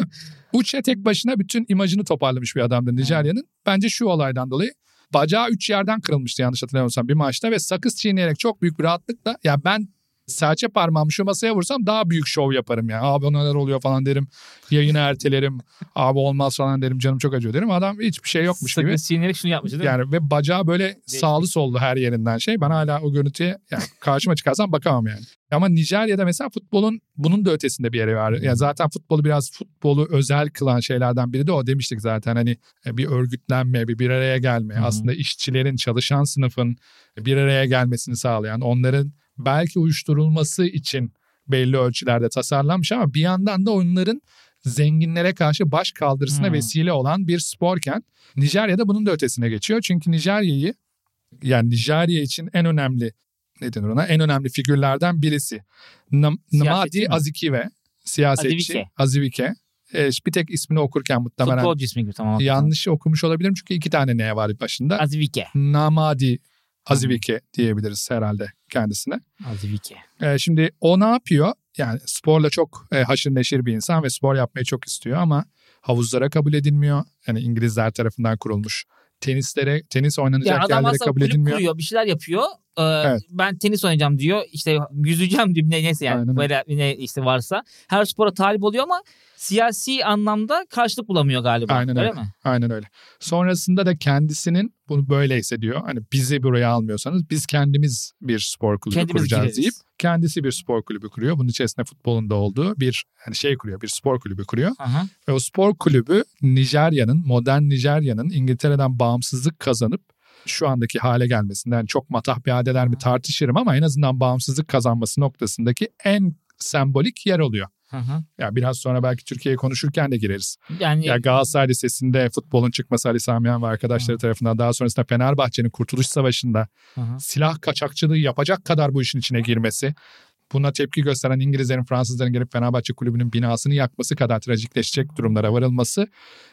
Uche tek başına bütün imajını toparlamış bir adamdı Nijerya'nın. Bence şu olaydan dolayı bacağı üç yerden kırılmıştı yanlış hatırlamıyorsam bir maçta ve sakız çiğneyerek çok büyük bir rahatlıkla ya ben serçe parmağımı şu masaya vursam daha büyük şov yaparım ya. Abi neler oluyor falan derim. Yayını ertelerim. Abi olmaz falan derim. Canım çok acıyor derim. Adam hiçbir şey yokmuş gibi. Sakın şunu yapmış değil mi? Yani ve bacağı böyle sağlı sollu her yerinden şey. Ben hala o görüntüye yani karşıma çıkarsam bakamam yani. Ama Nijerya'da mesela futbolun bunun da ötesinde bir yeri var. Yani zaten futbolu biraz futbolu özel kılan şeylerden biri de o demiştik zaten. Hani bir örgütlenme, bir bir araya gelme. Hı hı. Aslında işçilerin, çalışan sınıfın bir araya gelmesini sağlayan, onların belki uyuşturulması için belli ölçülerde tasarlanmış ama bir yandan da onların zenginlere karşı baş kaldırısına Hmm. vesile olan bir sporken Nijerya'da bunun da ötesine geçiyor. Çünkü Nijerya'yı yani Nijerya için en önemli ne denir ona en önemli figürlerden birisi. Nam- Namadi mi? Azikiwe siyasetçi Azivike. Azivike. E, bir tek ismini okurken muhtemelen Futbolcu ismi gibi tamam. yanlış okumuş olabilirim çünkü iki tane ne var başında. Azivike. Namadi Azivike diyebiliriz herhalde kendisine. Azivike. E, şimdi o ne yapıyor? Yani sporla çok e, haşır neşir bir insan ve spor yapmayı çok istiyor ama havuzlara kabul edilmiyor. Yani İngilizler tarafından kurulmuş tenislere, tenis oynanacak Yani adam yerlere kabul edilmiyor. kuruyor bir şeyler yapıyor. Ee, Evet. Ben tenis oynayacağım diyor. İşte yüzeceğim diyor. Ne, neyse yani Aynen öyle. böyle ne işte varsa. Her spora talip oluyor ama siyasi anlamda karşılık bulamıyor galiba. Aynen öyle. mi? Aynen öyle. Sonrasında da kendisinin bunu böyleyse diyor. Hani bizi buraya almıyorsanız biz kendimiz bir spor kulübü Kendimiz kuracağız gireriz. deyip kendisi bir spor kulübü kuruyor. Bunun içerisinde futbolun da olduğu bir hani şey kuruyor. Bir spor kulübü kuruyor. Aha. Ve o spor kulübü Nijerya'nın, modern Nijerya'nın İngiltere'den bağımsızlık kazanıp şu andaki hale gelmesinden çok matah bir adeler mi tartışırım ama en azından bağımsızlık kazanması noktasındaki en sembolik yer oluyor. Hı hı. Ya biraz sonra belki Türkiye'yi konuşurken de gireriz. Yani Ya Galatasaray Lisesi'nde futbolun çıkması Ali Samiyan ve arkadaşları tarafından daha sonrasında Fenerbahçe'nin Kurtuluş Savaşı'nda Hı hı. silah kaçakçılığı yapacak kadar bu işin içine girmesi, buna tepki gösteren İngilizlerin, Fransızların gelip Fenerbahçe kulübünün binasını yakması kadar trajikleşecek durumlara varılması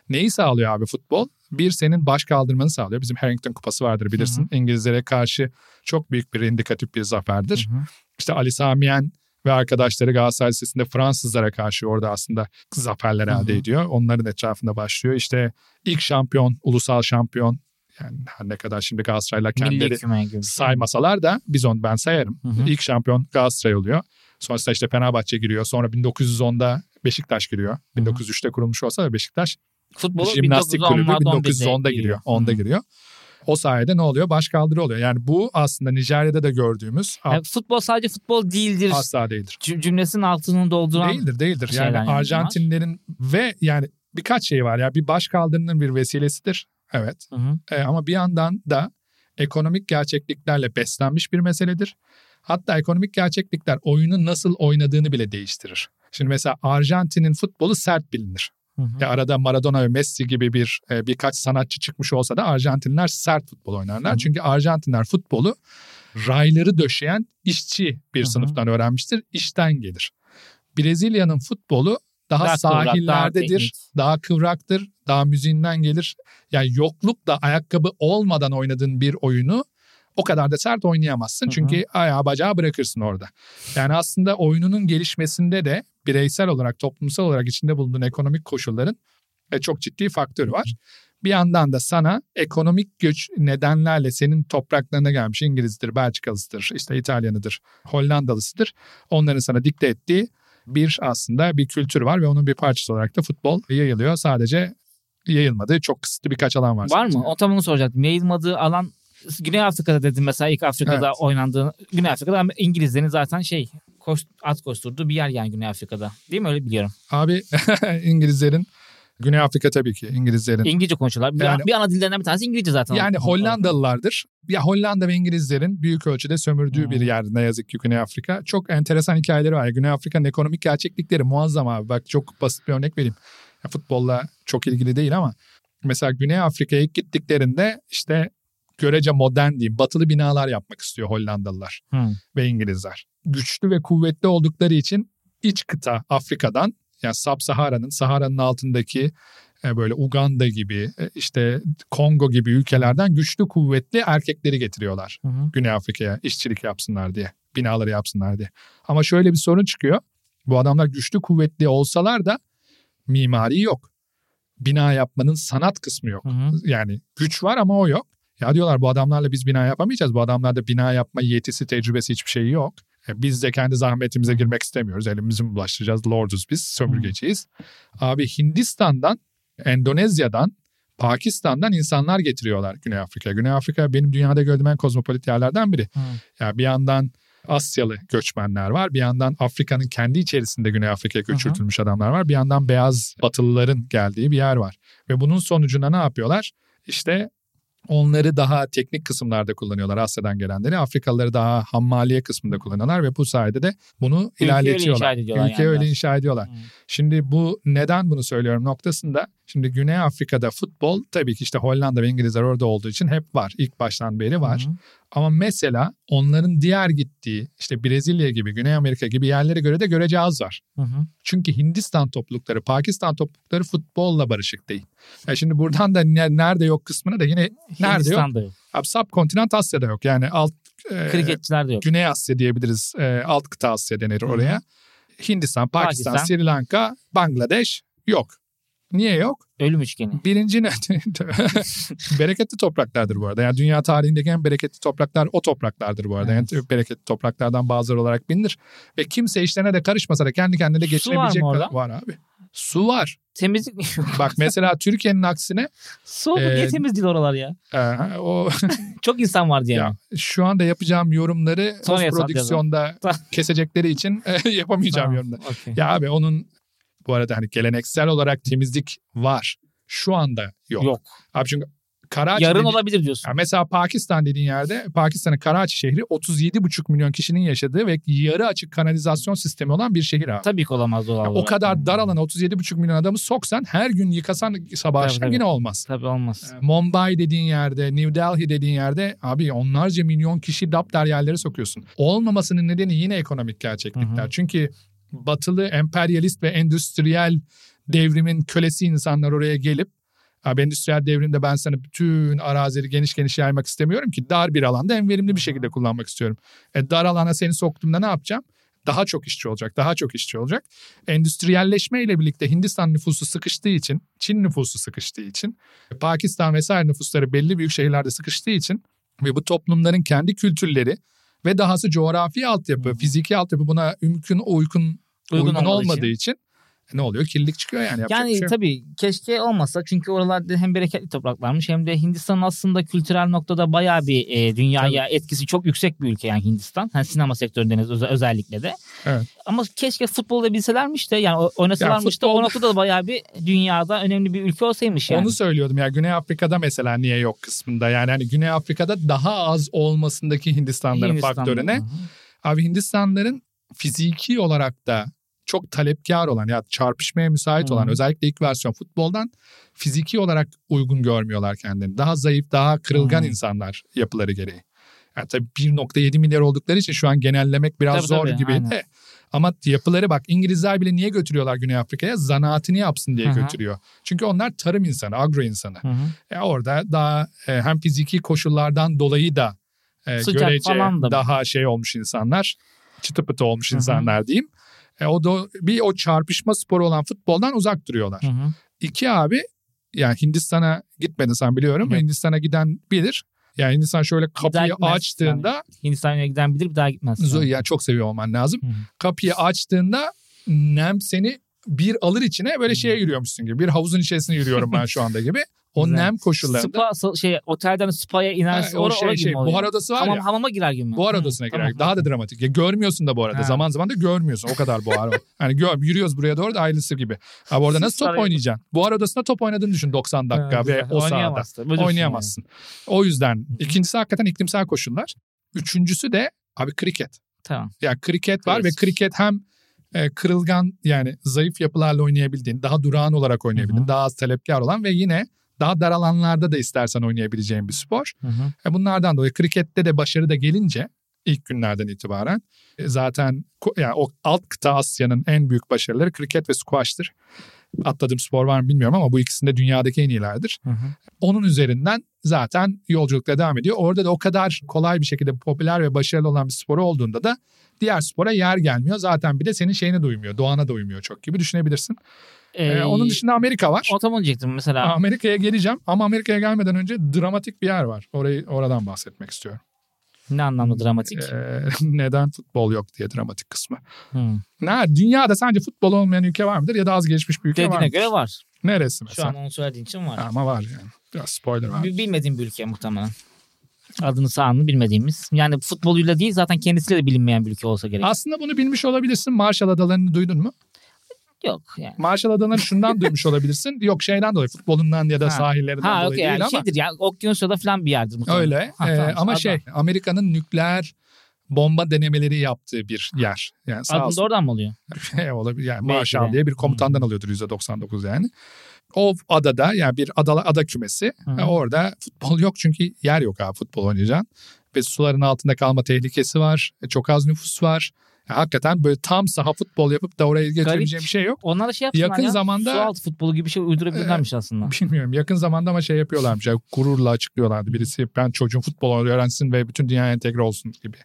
neyi sağlıyor abi futbol? Bir senin baş kaldırmanı sağlıyor. Bizim Harrington Kupası vardır bilirsin. İngilizlere karşı çok büyük bir indikatif bir zaferdir. Hı hı. İşte Ali Samiyen ve arkadaşları Galatasaray Lisesi'nde Fransızlara karşı orada aslında zaferler elde ediyor. Onların etrafında başlıyor. İşte ilk şampiyon, ulusal şampiyon yani her ne kadar şimdi Galatasaray'la kendileri saymasalar da biz onu ben sayarım. Hı hı. İlk şampiyon Galatasaray oluyor. Sonrasında işte Fenerbahçe giriyor. Sonra 1910'da Beşiktaş giriyor. 1903'te kurulmuş olsa da Beşiktaş Futbolu jimnastik kulübü 1910'larda 1910'da giriyor. 10'da giriyor. O sayede ne oluyor? Başkaldırı oluyor. Yani bu aslında Nijerya'da da gördüğümüz Yani futbol sadece futbol değildir. asla değildir. Cüm- Cümlesinin altını dolduran Değildir, değildir. Yani yani Arjantinlerin ve yani birkaç şey var ya. Bir başkaldırının bir vesilesidir. Evet. Hı hı. E, ama bir yandan da ekonomik gerçekliklerle beslenmiş bir meseledir. Hatta ekonomik gerçeklikler oyunu nasıl oynadığını bile değiştirir. Şimdi mesela Arjantin'in futbolu sert bilinir. Hı hı. Ya arada Maradona ve Messi gibi bir e, birkaç sanatçı çıkmış olsa da Arjantinler sert futbol oynarlar. Hı hı. Çünkü Arjantinler futbolu rayları döşeyen işçi bir Hı hı. sınıftan öğrenmiştir. İşten gelir. Brezilya'nın futbolu daha, Daha kıvrak, daha sahillerdedir, daha kıvraktır, daha müziğinden gelir. Yani yoklukla ayakkabı olmadan oynadığın bir oyunu o kadar da sert oynayamazsın. Hı hı. Çünkü ayağı bacağı bırakırsın orada. Yani aslında oyununun gelişmesinde de bireysel olarak, toplumsal olarak içinde bulunduğun ekonomik koşulların e, çok ciddi faktörü var. Bir yandan da sana ekonomik güç nedenlerle senin topraklarına gelmiş İngiliz'dir, Belçikalısıdır, işte İtalyanıdır, Hollandalısıdır. Onların sana dikte ettiği bir aslında bir kültür var ve onun bir parçası olarak da futbol yayılıyor. Sadece yayılmadığı çok kısıtlı birkaç alan var. Var mı? O tam onu soracaktım. Yayılmadığı alan Güney Afrika'da dedim mesela ilk Afrika'da Evet. oynandığı Güney Afrika'da ama İngilizlerin zaten şey koş, at koşturduğu bir yer yani Güney Afrika'da. Değil mi? Öyle biliyorum. Abi *laughs* İngilizlerin Güney Afrika tabii ki İngilizlerin. İngilizce konuşuyorlar. Bir, Yani- bir ana dillerinden bir tanesi İngilizce zaten. Yani Hollandalılardır. Ya Hollanda ve İngilizlerin büyük ölçüde sömürdüğü Hmm. bir yer ne yazık ki Güney Afrika. Çok enteresan hikayeleri var. Güney Afrika'nın ekonomik gerçeklikleri muazzam abi. Bak çok basit bir örnek vereyim. Ya futbolla çok ilgili değil ama mesela Güney Afrika'ya gittiklerinde işte görece modern diyeyim batılı binalar yapmak istiyor Hollandalılar Hı. ve İngilizler. Güçlü ve kuvvetli oldukları için iç kıta Afrika'dan yani Sub-Sahara'nın, Sahara'nın altındaki e, böyle Uganda gibi e, işte Kongo gibi ülkelerden güçlü kuvvetli erkekleri getiriyorlar. Hı hı. Güney Afrika'ya işçilik yapsınlar diye, binaları yapsınlar diye. Ama şöyle bir sorun çıkıyor. Bu adamlar güçlü kuvvetli olsalar da mimari yok. Bina yapmanın sanat kısmı yok. Hı hı. Yani güç var ama o yok. Ya diyorlar bu adamlarla biz bina yapamayacağız. Bu adamlarda bina yapma yetisi, tecrübesi hiçbir şeyi yok. E, biz de kendi zahmetimize girmek istemiyoruz. Elimizi mi bulaştıracağız? Lorduz biz, sömürgeciyiz. Abi Hindistan'dan, Endonezya'dan, Pakistan'dan insanlar getiriyorlar Güney Afrika'ya. Güney Afrika benim dünyada gördüğüm en kozmopolit yerlerden biri. Hı. Ya bir yandan Asyalı göçmenler var. Bir yandan Afrika'nın kendi içerisinde Güney Afrika'ya göçürtülmüş adamlar var. Bir yandan beyaz batılıların geldiği bir yer var. Ve bunun sonucunda ne yapıyorlar? İşte onları daha teknik kısımlarda kullanıyorlar Asya'dan gelenleri. Afrikalıları daha hammaliye kısmında kullanıyorlar ve bu sayede de bunu Ülkeyi öyle ilerletiyorlar. inşa ediyorlar Ülkeyi yani öyle inşa ediyorlar. Hı. Şimdi bu neden bunu söylüyorum noktasında şimdi Güney Afrika'da futbol tabii ki işte Hollanda ve İngilizler orada olduğu için hep var. İlk baştan beri var. Hı hı. Ama mesela onların diğer gittiği işte Brezilya gibi Güney Amerika gibi yerlere göre de görece az var. Hı hı. Çünkü Hindistan toplulukları, Pakistan toplulukları futbolla barışık değil. Ya şimdi buradan da ne- nerede yok kısmına da yine nerede yok? Yok. Abi subkontinent Asya'da yok. Yani alt e, Kriketçiler de yok. Güney Asya diyebiliriz. E, alt kıta Asya denir oraya. Hindistan, Pakistan, Pakistan. Sri Lanka, Bangladeş yok. Niye yok? Ölüm üçgeni. Birinci ne? *laughs* *laughs* bereketli topraklardır bu arada. Yani dünya tarihindeki en bereketli topraklar o topraklardır bu arada. Evet. Yani bereketli topraklardan bazıları olarak bilinir. Ve kimse işlerine de karışmasa da kendi kendine de var geçinebilecek kadar var abi. Su var. Temizlik mi? Bak mesela Türkiye'nin aksine Su oldu niye temiz değil oralar ya? e, o *laughs* Çok insan var diye. ya mi? şu anda yapacağım yorumları Sonra prodüksiyonda kesecekleri için e, yapamayacağım Tamam, yorumları. okey. Ya abi onun bu arada hani geleneksel olarak temizlik var. Şu anda yok. Yok. Abi çünkü Karachi Yarın dedi- olabilir diyorsun. Ya mesela Pakistan dediğin yerde Pakistan'ın Karachi şehri 37,5 milyon kişinin yaşadığı ve yarı açık kanalizasyon sistemi olan bir şehir abi. Tabii ki olamaz doğal Ya o kadar dar alana 37,5 milyon adamı soksan her gün yıkasan sabah Tabii, akşam tabii. yine olmaz. Tabii olmaz. Ee, Mumbai dediğin yerde, New Delhi dediğin yerde abi onlarca milyon kişi daptar yerlere sokuyorsun. Olmamasının nedeni yine ekonomik gerçeklikler. Hı hı. Çünkü batılı emperyalist ve endüstriyel devrimin kölesi insanlar oraya gelip Abi endüstriyel devrimde ben sana bütün arazileri geniş geniş yaymak istemiyorum ki dar bir alanda en verimli bir şekilde kullanmak istiyorum. E, dar alana seni soktuğumda ne yapacağım? Daha çok işçi olacak, daha çok işçi olacak. Endüstriyelleşme ile birlikte Hindistan nüfusu sıkıştığı için, Çin nüfusu sıkıştığı için, Pakistan vesaire nüfusları belli büyük şehirlerde sıkıştığı için ve bu toplumların kendi kültürleri ve dahası coğrafi altyapı, fiziki altyapı buna mümkün uygun uygun, olmadığı olmadığı için. için. ne oluyor? Kirlilik çıkıyor yani. Yapacak Yani şey yok. tabii keşke olmasa çünkü oralarda hem bereketli topraklarmış hem de Hindistan aslında kültürel noktada bayağı bir e, dünyaya etkisi çok yüksek bir ülke yani Hindistan. Hani sinema sektöründe özel, özellikle de. Evet. Ama keşke futbolda bilselermiş de yani o- oynasalarmış da futbol- o noktada da bayağı bir dünyada önemli bir ülke olsaymış yani. Onu söylüyordum ya Güney Afrika'da mesela niye yok kısmında. Yani hani Güney Afrika'da daha az olmasındaki Hindistanların Hindistan'da. faktörü ne? Hı hı. Abi Hindistanların fiziki olarak da çok talepkar olan ya çarpışmaya müsait Hı. olan özellikle ilk versiyon futboldan fiziki olarak uygun görmüyorlar kendini. Daha zayıf, daha kırılgan Hı. insanlar yapıları gereği. Yani tabii 1.7 milyar oldukları için şu an genellemek biraz Tabii, zor tabii, gibi aynen. de. Ama yapıları bak İngilizler bile niye götürüyorlar Güney Afrika'ya? Zanaatini yapsın diye Hı hı. götürüyor. Çünkü onlar tarım insanı, agro insanı. Ya orada daha e, hem fiziki koşullardan dolayı da e, Sıcak görece falan da. daha şey olmuş insanlar. Çıtı pıtı olmuş Hı hı. insanlar diyeyim. E, o da bir o çarpışma sporu olan futboldan uzak duruyorlar. Hı hı. İki abi yani Hindistan'a gitmedin sen biliyorum. Yok. Hindistan'a giden bilir. Yani Hindistan şöyle kapıyı açtığında Hindistan'a giden bilir bir daha gitmez. zo- yani çok seviyor olman lazım. Hı hı. Kapıyı açtığında nem seni bir alır içine böyle şeye yürüyormuşsun gibi. Bir havuzun içerisine yürüyorum ben şu anda gibi. O Güzel. nem koşullarında. Spa şey otelden spa'ya Ha, inersin. o Ora, şey, ora şey buhar odası var Hamam, ya. hamama girer gibi mi? Buhar Hı, odasına girer. tamam. Daha da dramatik. Ya görmüyorsun da bu arada. Ha. Zaman zaman da görmüyorsun. O kadar buhar. *laughs* Hani gör, yürüyoruz buraya doğru da ayrılısı gibi. Abi orada nasıl top oynayacaksın? Buhar odasında top oynadığını düşün 90 dakika Ha, ve o sahada. Oynayamazsın. Oynayamazsın. O yüzden ikincisi hakikaten iklimsel koşullar. Üçüncüsü de abi kriket. Yani. Tamam. Yani kriket var ve Klasik. kriket hem e, kırılgan yani zayıf yapılarla oynayabildiğin, daha durağan olarak oynayabildiğin, Hı hı. daha az talepkar olan ve yine daha dar alanlarda da istersen oynayabileceğin bir spor. Hı hı. E bunlardan dolayı krikette de başarı da gelince ilk günlerden itibaren e, zaten yani o alt kıta Asya'nın en büyük başarıları kriket ve squash'tır. Atladığım spor var mı bilmiyorum ama bu ikisinde dünyadaki en iyilerdir. Hı hı. Onun üzerinden zaten yolculukla devam ediyor. Orada da o kadar kolay bir şekilde popüler ve başarılı olan bir spor olduğunda da diğer spora yer gelmiyor. Zaten bir de senin şeyine de uymuyor, doğana da uymuyor çok gibi düşünebilirsin. Ee, Ee, onun dışında Amerika var. O tam onu diyecektim mesela. Amerika'ya geleceğim ama Amerika'ya gelmeden önce dramatik bir yer var. Orayı oradan bahsetmek istiyorum. Ne anlamda dramatik? Ee, *laughs* neden futbol yok diye dramatik kısmı. Hı. Ne, dünyada sence futbol olmayan ülke var mıdır ya da az gelişmiş bir ülke var mıdır? göre var. Neresi Şu mesela? an onu söylediğin için var. Ama var yani. Biraz spoiler var. Bi- Bilmediğim bir ülke muhtemelen. Adını sağını bilmediğimiz. Yani futboluyla değil zaten kendisiyle de bilinmeyen bir ülke olsa gerek. Aslında bunu bilmiş olabilirsin. Marshall Adaları'nı duydun mu? Yok yani. Marshall Adaları'nı şundan *laughs* duymuş olabilirsin. Yok şeyden dolayı futbolundan ya da Ha. sahillerinden Ha dolayı okey değil yani ama. şeydir ya Okyanusya'da falan bir yerdir muhtemelen. Öyle. Ha, tamam, ama adam. şey Amerika'nın nükleer bomba denemeleri yaptığı bir yer. Yani sağ Adını olsun. oradan mı oluyor? Şey *laughs* olabilir yani Marshall. Hmm. diye bir komutandan alıyordur %99 yani. O adada yani bir ada, ada kümesi hı. E, orada futbol yok çünkü yer yok abi futbol oynayacaksın. Ve suların altında kalma tehlikesi var. E, Çok az nüfus var. E, hakikaten böyle tam saha futbol yapıp da oraya getirebileceğim bir şey yok. Onlar da şey yapsınlar Yakın ya. zamanda- Su altı futbolu gibi bir şey uydurabilirlermiş aslında. Bilmiyorum yakın zamanda ama şey yapıyorlarmış. Yani gururla açıklıyorlardı. Birisi ben çocuğum futbol öğrensin ve bütün dünyaya entegre olsun gibi.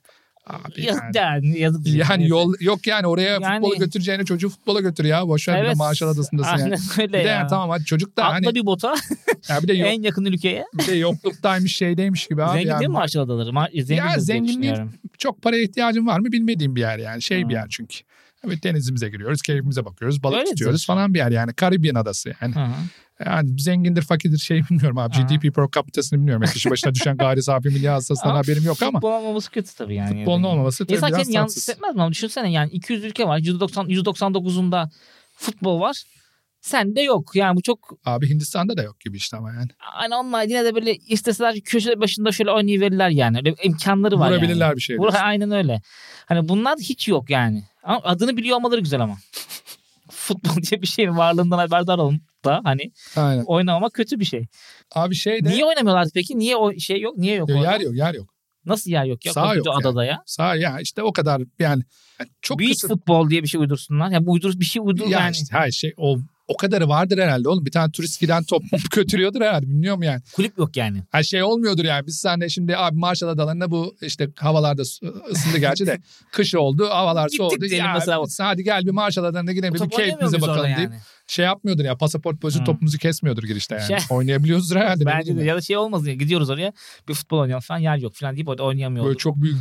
Abi Yazık yani. yani. Yazık. Yani yol yok yani oraya Yani- futbolu götüreceğine çocuğu futbola götür ya. Boş ver Evet. Marshall Adası'ndasın yani. öyle Bir de ya. yani tamam hadi çocuk da Atla hani bir bota ya bir de, *laughs* yok, en yakın ülkeye. bir de yokluktaymış şeydeymiş gibi abi. Zengin yani. değil mi Marshall Adaları? Ma- zengin Ya zenginliğin. Çok paraya ihtiyacın var mı bilmediğim bir yer yani. Şey bir Ha. yer çünkü. Evet denizimize giriyoruz, keyfimize bakıyoruz, balık Öyledir. tutuyoruz falan bir yer yani. Karibyen adası yani. Hı hı. Yani zengindir, fakirdir şey bilmiyorum abi. Aha. GDP per capita'sını bilmiyorum. Yani kişi başına düşen gayri safi milli hasılasından Ama haberim yok ama. Futbol olmaması kötü tabii yani. Futbolun olmaması tabii İnsan biraz kendini yalnız tatsız. hissetmez mi? Düşünsene yani 200 ülke var. 190, 199'unda futbol var. Sende yok. Yani bu çok Abi Hindistan'da da yok gibi işte ama yani. hani onlar yine de böyle isteseler köşe başında şöyle oynayıverirler yani. Öyle imkanları var yani. Vurabilirler bir şey. Vur, aynen öyle. Hani bunlar hiç yok yani. Ama adını biliyor olmaları güzel ama. *laughs* Futbol diye bir şeyin varlığından haberdar olun da hani Aynen. oynamamak kötü bir şey. Abi şey de Niye oynamıyorlar peki? Niye o şey yok? Niye yok? Yok, orada? yer yok yer yok. Nasıl yer yok ya? Sağ yok yani. adada ya. Sağ ya işte o kadar yani çok Beach kısıt. futbol diye bir şey uydursunlar. Ya bu uydur bir şey uydur Ya yani. işte her şey o o kadarı vardır herhalde oğlum. Bir tane turist giden top *laughs* götürüyordur herhalde bilmiyorum yani. Kulüp yok yani. Her şey olmuyordur yani. Biz seninle şimdi abi Marshall Adaları'nda bu işte havalarda ısı- ısındı gerçi de *laughs* kış oldu havalar Gittik soğudu. diyelim Ya mesela. hadi gel bir Marshall Adaları'na gidelim bir keyfimize bakalım orada deyip yani? şey yapmıyordur ya pasaport bozu Hı. topumuzu kesmiyordur girişte yani. Şey- Oynayabiliyoruzdur herhalde. Bence de ya da şey olmaz ya gidiyoruz oraya bir futbol oynayalım falan yer yok falan deyip orada oynayamıyoruz. Böyle çok büyük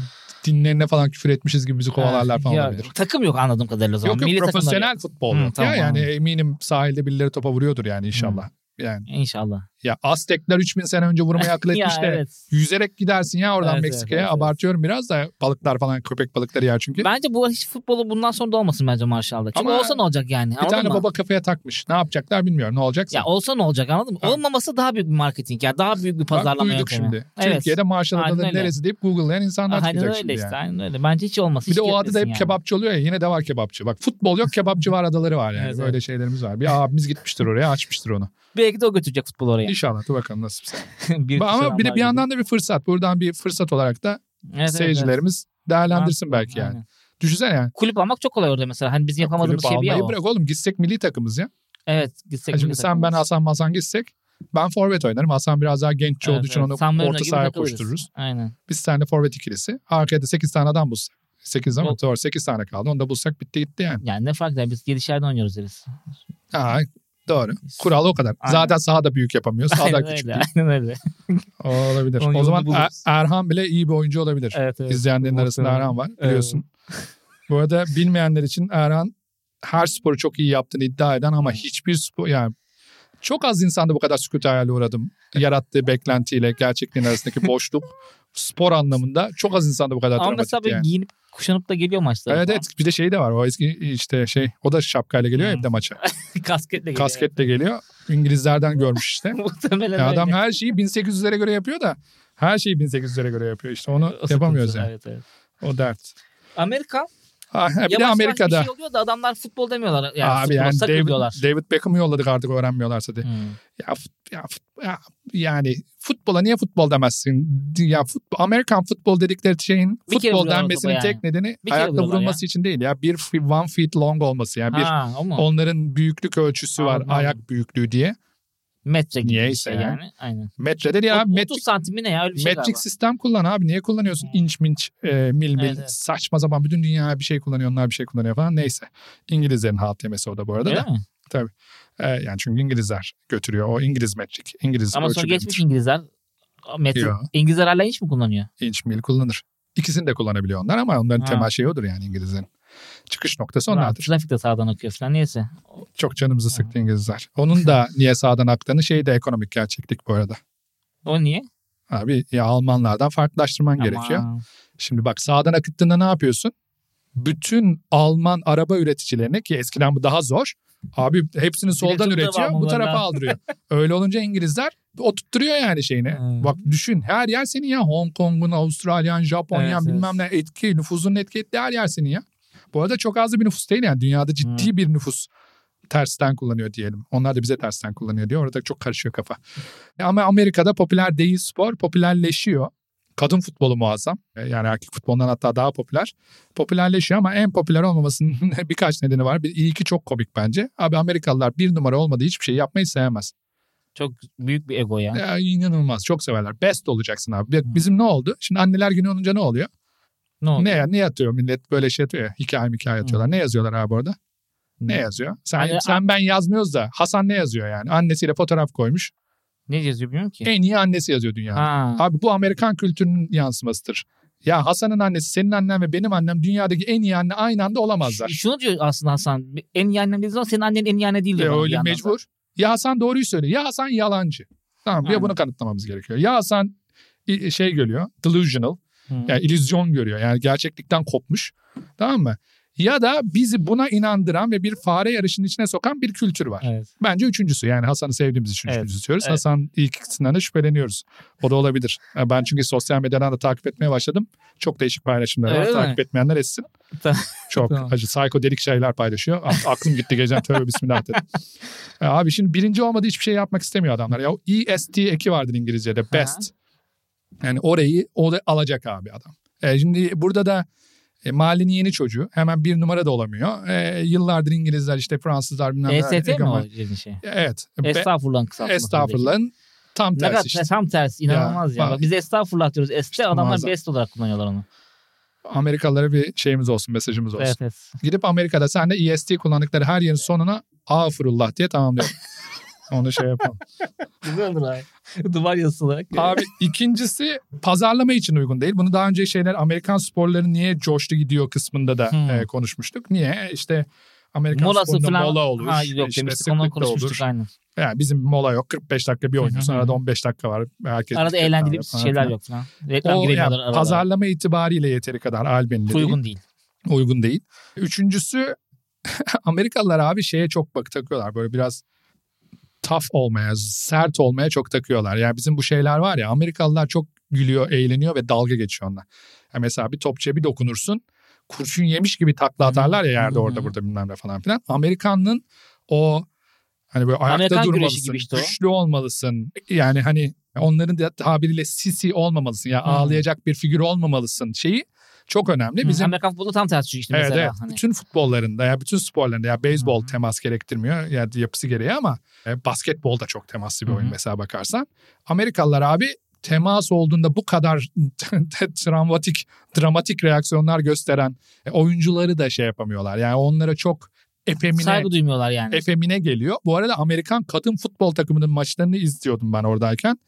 dinlerine falan küfür etmişiz gibi bizi kovalarlar falan Ya, olabilir. Takım yok anladığım kadarıyla o zaman. Yok yok Milli profesyonel futbol. Hı, tamam, ya yani eminim sahilde birileri topa vuruyordur yani inşallah. Yani İnşallah. Ya Aztekler 3000 sene önce vurmayı akıl *laughs* etmiş de evet. yüzerek gidersin ya oradan Evet, evet, Meksika'ya. evet, evet. Abartıyorum biraz da balıklar falan köpek balıkları yer çünkü. Bence bu hiç futbolu bundan sonra da olmasın bence Marshall'da. Çünkü Ama olsa ne olacak yani? bir tane mı? baba kafaya takmış. Ne yapacaklar bilmiyorum. Ne olacaksa. Ya olsa ne olacak anladın mı? Ha. Olmaması daha büyük bir marketing ya. Daha büyük bir Bak pazarlama duyduk yöntemi. şimdi. Evet. Türkiye'de Marshall Aynen neresi deyip Google'layan insanlar Aynen çıkacak öyle şimdi işte. yani. Aynen öyle. Bence hiç olmasın. Bir de o adı da hep yani. kebapçı oluyor ya yine de var kebapçı. Bak futbol yok kebapçı var adaları var yani. Evet, Böyle evet. şeylerimiz var. Bir abimiz gitmiştir oraya açmıştır onu. Belki de o götürecek futbolu oraya. İnşallah dur bakalım nasipse. bir *laughs* Ama bir de bir yandan da bir fırsat. Buradan bir fırsat olarak da seyircilerimiz değerlendirsin belki yani. Aynen. Düşünsene yani. Kulüp almak çok kolay orada mesela. Hani bizim yapamadığımız şey bir ya almayı o. bırak oğlum gitsek milli takımız ya. Evet gitsek. Şimdi milli sen takımız. ben Hasan Masan gitsek ben forvet oynarım. Hasan biraz daha genççi Evet, olduğu için evet. onu orta sahaya koştururuz. Aynen. Biz seninle forvet ikilisi. Arkaya da 8 tane adam bulsak. 8 ama doğru 8 tane kaldı. Onu da bulsak bitti gitti yani. Yani ne fark eder? Biz yedişerden oynuyoruz deriz. Ha, doğru. Kural o kadar. Aynen. Zaten sahada büyük yapamıyoruz. Sahada küçük öyle. değil. Aynen öyle. O olabilir. Onun o zaman buluruz. Er- Erhan bile iyi bir oyuncu olabilir. Evet, evet. İzleyenlerin arasında Muhtemelen. Erhan var biliyorsun. Bu arada bilmeyenler için Erhan her sporu çok iyi yaptığını iddia eden ama hiçbir spor yani çok az insanda bu kadar sükut hayali uğradım. Yarattığı beklentiyle gerçekliğin arasındaki boşluk *laughs* spor anlamında çok az insanda bu kadar Ama mesela yani. giyinip kuşanıp da geliyor maçlara. Evet falan. evet bir de şey de var o eski işte şey o da şapkayla geliyor Hmm. evde maça. *laughs* Kasketle geliyor. Kasketle geliyor. İngilizlerden görmüş işte. *laughs* Muhtemelen Ya adam öyle. her şeyi 1800'lere göre yapıyor da her şeyi 1800'lere göre yapıyor işte onu O yapamıyoruz yani. Evet, evet. O dert. Amerika Ha, bir yavaş de yavaş Amerika'da bir şey oluyor da adamlar futbol demiyorlar. Yani abi futbol, yani David, diyorlar. David Beckham'ı yolladık artık öğrenmiyorlarsa diye. Hmm. Ya, fut- ya, fut- ya, yani futbola niye futbol demezsin? Ya futbol, Amerikan futbol dedikleri şeyin Bir futbol denmesinin topa tek nedeni kere ayakta vurulması için değil ya. Bir one feet long olması yani bir Ha, o onların büyüklük ölçüsü var Anladım, ayak büyüklüğü diye. Metre gibi bir Niyeyse şey ya. yani. Aynen. Metrede değil abi. 30 Metrik, santim mi ne ya öyle bir şey metrik galiba. sistem kullan abi. Niye kullanıyorsun Hmm. inç minç e, mil mil Evet, evet. saçma zaman bütün dünya bir şey kullanıyor onlar bir şey kullanıyor falan neyse. İngilizlerin halt yemesi o da bu arada Öyle da. mi? E, yani çünkü İngilizler götürüyor o İngiliz metrik. İngiliz Ama sonra geçmiş. İngilizler. Metre. Yo. İngilizler hala hiç mi kullanıyor? inç mil kullanır. İkisini de kullanabiliyor onlar ama onların Ha. temel şeyi odur yani İngilizlerin. Çıkış noktası Onlar onlardır. Trafik de sağdan akıyor falan neyse. Çok canımızı sıktı İngilizler. Onun da *laughs* niye sağdan aktığını şey de ekonomik gerçeklik bu arada. O niye? Abi ya Almanlardan farklılaştırman gerekiyor. Ama Şimdi bak sağdan akıttığında ne yapıyorsun? Bütün Alman araba üreticilerine ki eskiden bu daha zor. Abi hepsini soldan üretiyor bu tarafa aldırıyor. *laughs* Öyle olunca İngilizler oturtturuyor yani şeyini. Hmm. Bak düşün her yer senin ya. Hong Kong'un, Avustralyan, Japonya'nın Evet, bilmem ne etki, nüfusun etki ettiği her yer senin ya. Bu arada çok az bir nüfus değil yani. Dünyada ciddi bir nüfus tersten kullanıyor diyelim. Onlar da bize tersten kullanıyor diyor. Orada çok karışıyor kafa. Ama Amerika'da popüler değil spor, popülerleşiyor. Kadın futbolu muazzam. Yani erkek futbolundan hatta daha popüler. Popülerleşiyor ama en popüler olmamasının *laughs* birkaç nedeni var. Bir, iyi ki çok komik bence. Abi Amerikalılar bir numara olmadığı hiçbir şey yapmayı sevmez. Çok büyük bir ego ya. Ya inanılmaz. Çok severler. Best olacaksın abi. Bizim ne oldu? Şimdi anneler günü olunca ne oluyor? Ne oldu? Ne, ne yatıyor millet böyle şey atıyor ya. Hikaye hikaye atıyorlar. Ne yazıyorlar abi orada? Ne yazıyor? Sen, Hani- sen ben yazmıyoruz da Hasan ne yazıyor yani? Annesiyle fotoğraf koymuş. Ne yazıyor bilmiyorum ki. En iyi annesi yazıyor dünyada. Ha. Abi bu Amerikan kültürünün yansımasıdır. Ya Hasan'ın annesi, senin annen ve benim annem dünyadaki en iyi anne aynı anda olamazlar. Ş- Şunu diyor aslında Hasan. En iyi annem dediği zaman senin annen en iyi anne değil E, diyor. bir öyle da. mecbur. Ya Hasan doğruyu söylüyor. Ya Hasan yalancı. Tamam ya Aynen. bunu kanıtlamamız gerekiyor. Ya Hasan şey görüyor. Delusional. Hı. Yani illüzyon görüyor. Yani gerçeklikten kopmuş. Tamam mı? Ya da bizi buna inandıran ve bir fare yarışının içine sokan bir kültür var. Evet. Bence üçüncüsü yani Hasan'ı sevdiğimiz için Evet. üçüncüsü diyoruz. Evet. Hasan ilk ikisinden de şüpheleniyoruz. O da olabilir. Ben çünkü sosyal medyadan da takip etmeye başladım. Çok değişik paylaşımlar var. Mi? Takip etmeyenler etsin. Çok Tamam. acı, psikodelik şeyler paylaşıyor. A- Aklım gitti gecen tövbe bismillah dedim. Abi şimdi birinci olmadı hiçbir şey yapmak istemiyor adamlar. Ya EST eki vardır İngilizce'de. Best. Yani orayı o da alacak abi adam. E, şimdi burada da e, mahallenin yeni çocuğu. Hemen bir numara da olamıyor. E, yıllardır İngilizler işte Fransızlar bilmem EST mi o dediğin şey? Evet. Be- Estağfurullah kısaltması. Estağfurullah'ın tam Ne kadar tersi işte. tam tersi inanılmaz ya. Ya, Bak Biz estağfurullah diyoruz. Este İşte adamlar muazzam. best olarak kullanıyorlar onu. Amerikalılara bir şeyimiz olsun, mesajımız olsun. Evet evet. Gidip Amerika'da sen de EST kullandıkları her yerin sonuna Afurullah diye tamamlıyor. *laughs* Onu şey yapalım. *laughs* Güzel olur abi. Duvar yazısı olarak. Abi ikincisi pazarlama için uygun değil. Bunu daha önce şeyler Amerikan sporları niye coştu gidiyor kısmında da Hmm. e, konuşmuştuk. Niye? İşte Amerikan Molası sporunda falan. mola olur. Ha, yok işte demiştik ondan konuşmuştuk olur. aynen. Yani bizim mola yok. 45 dakika bir oynuyorsun. Arada 15 dakika var. Herkes Arada eğlenceli falan şeyler filan. yok falan. Reklam O giremiyorlar yani aralara. pazarlama itibariyle yeteri kadar değil. Uygun değil. uygun değil. Üçüncüsü *laughs* Amerikalılar abi şeye çok bak takıyorlar. Böyle biraz tough olmaya, sert olmaya çok takıyorlar. Yani bizim bu şeyler var ya Amerikalılar çok gülüyor, eğleniyor ve dalga geçiyor onunla. Yani mesela bir topçuya bir dokunursun. Kurşun yemiş gibi takla atarlar ya yerde orada burada bilmem ne falan filan. Amerikan'ın o hani böyle ayakta Amerikan durmalısın, gibi işte o. güçlü olmalısın. Yani hani onların da tabiriyle sisi olmamalısın. Ya Hı. ağlayacak bir figür olmamalısın şeyi çok önemli. Bizim... Amerikan futbolu tam tersi işte Evet mesela. evet. Hani. Bütün futbollarında ya bütün sporlarında ya beyzbol Hı hı. temas gerektirmiyor ya yapısı gereği ama e, basketbol da çok temaslı bir Hı oyun mesela bakarsan. Amerikalılar abi temas olduğunda bu kadar *laughs* travmatik dramatik reaksiyonlar gösteren e, oyuncuları da şey yapamıyorlar. Yani onlara çok efemine Saygı duymuyorlar yani. efemine geliyor. Bu arada Amerikan kadın futbol takımının maçlarını izliyordum ben oradayken.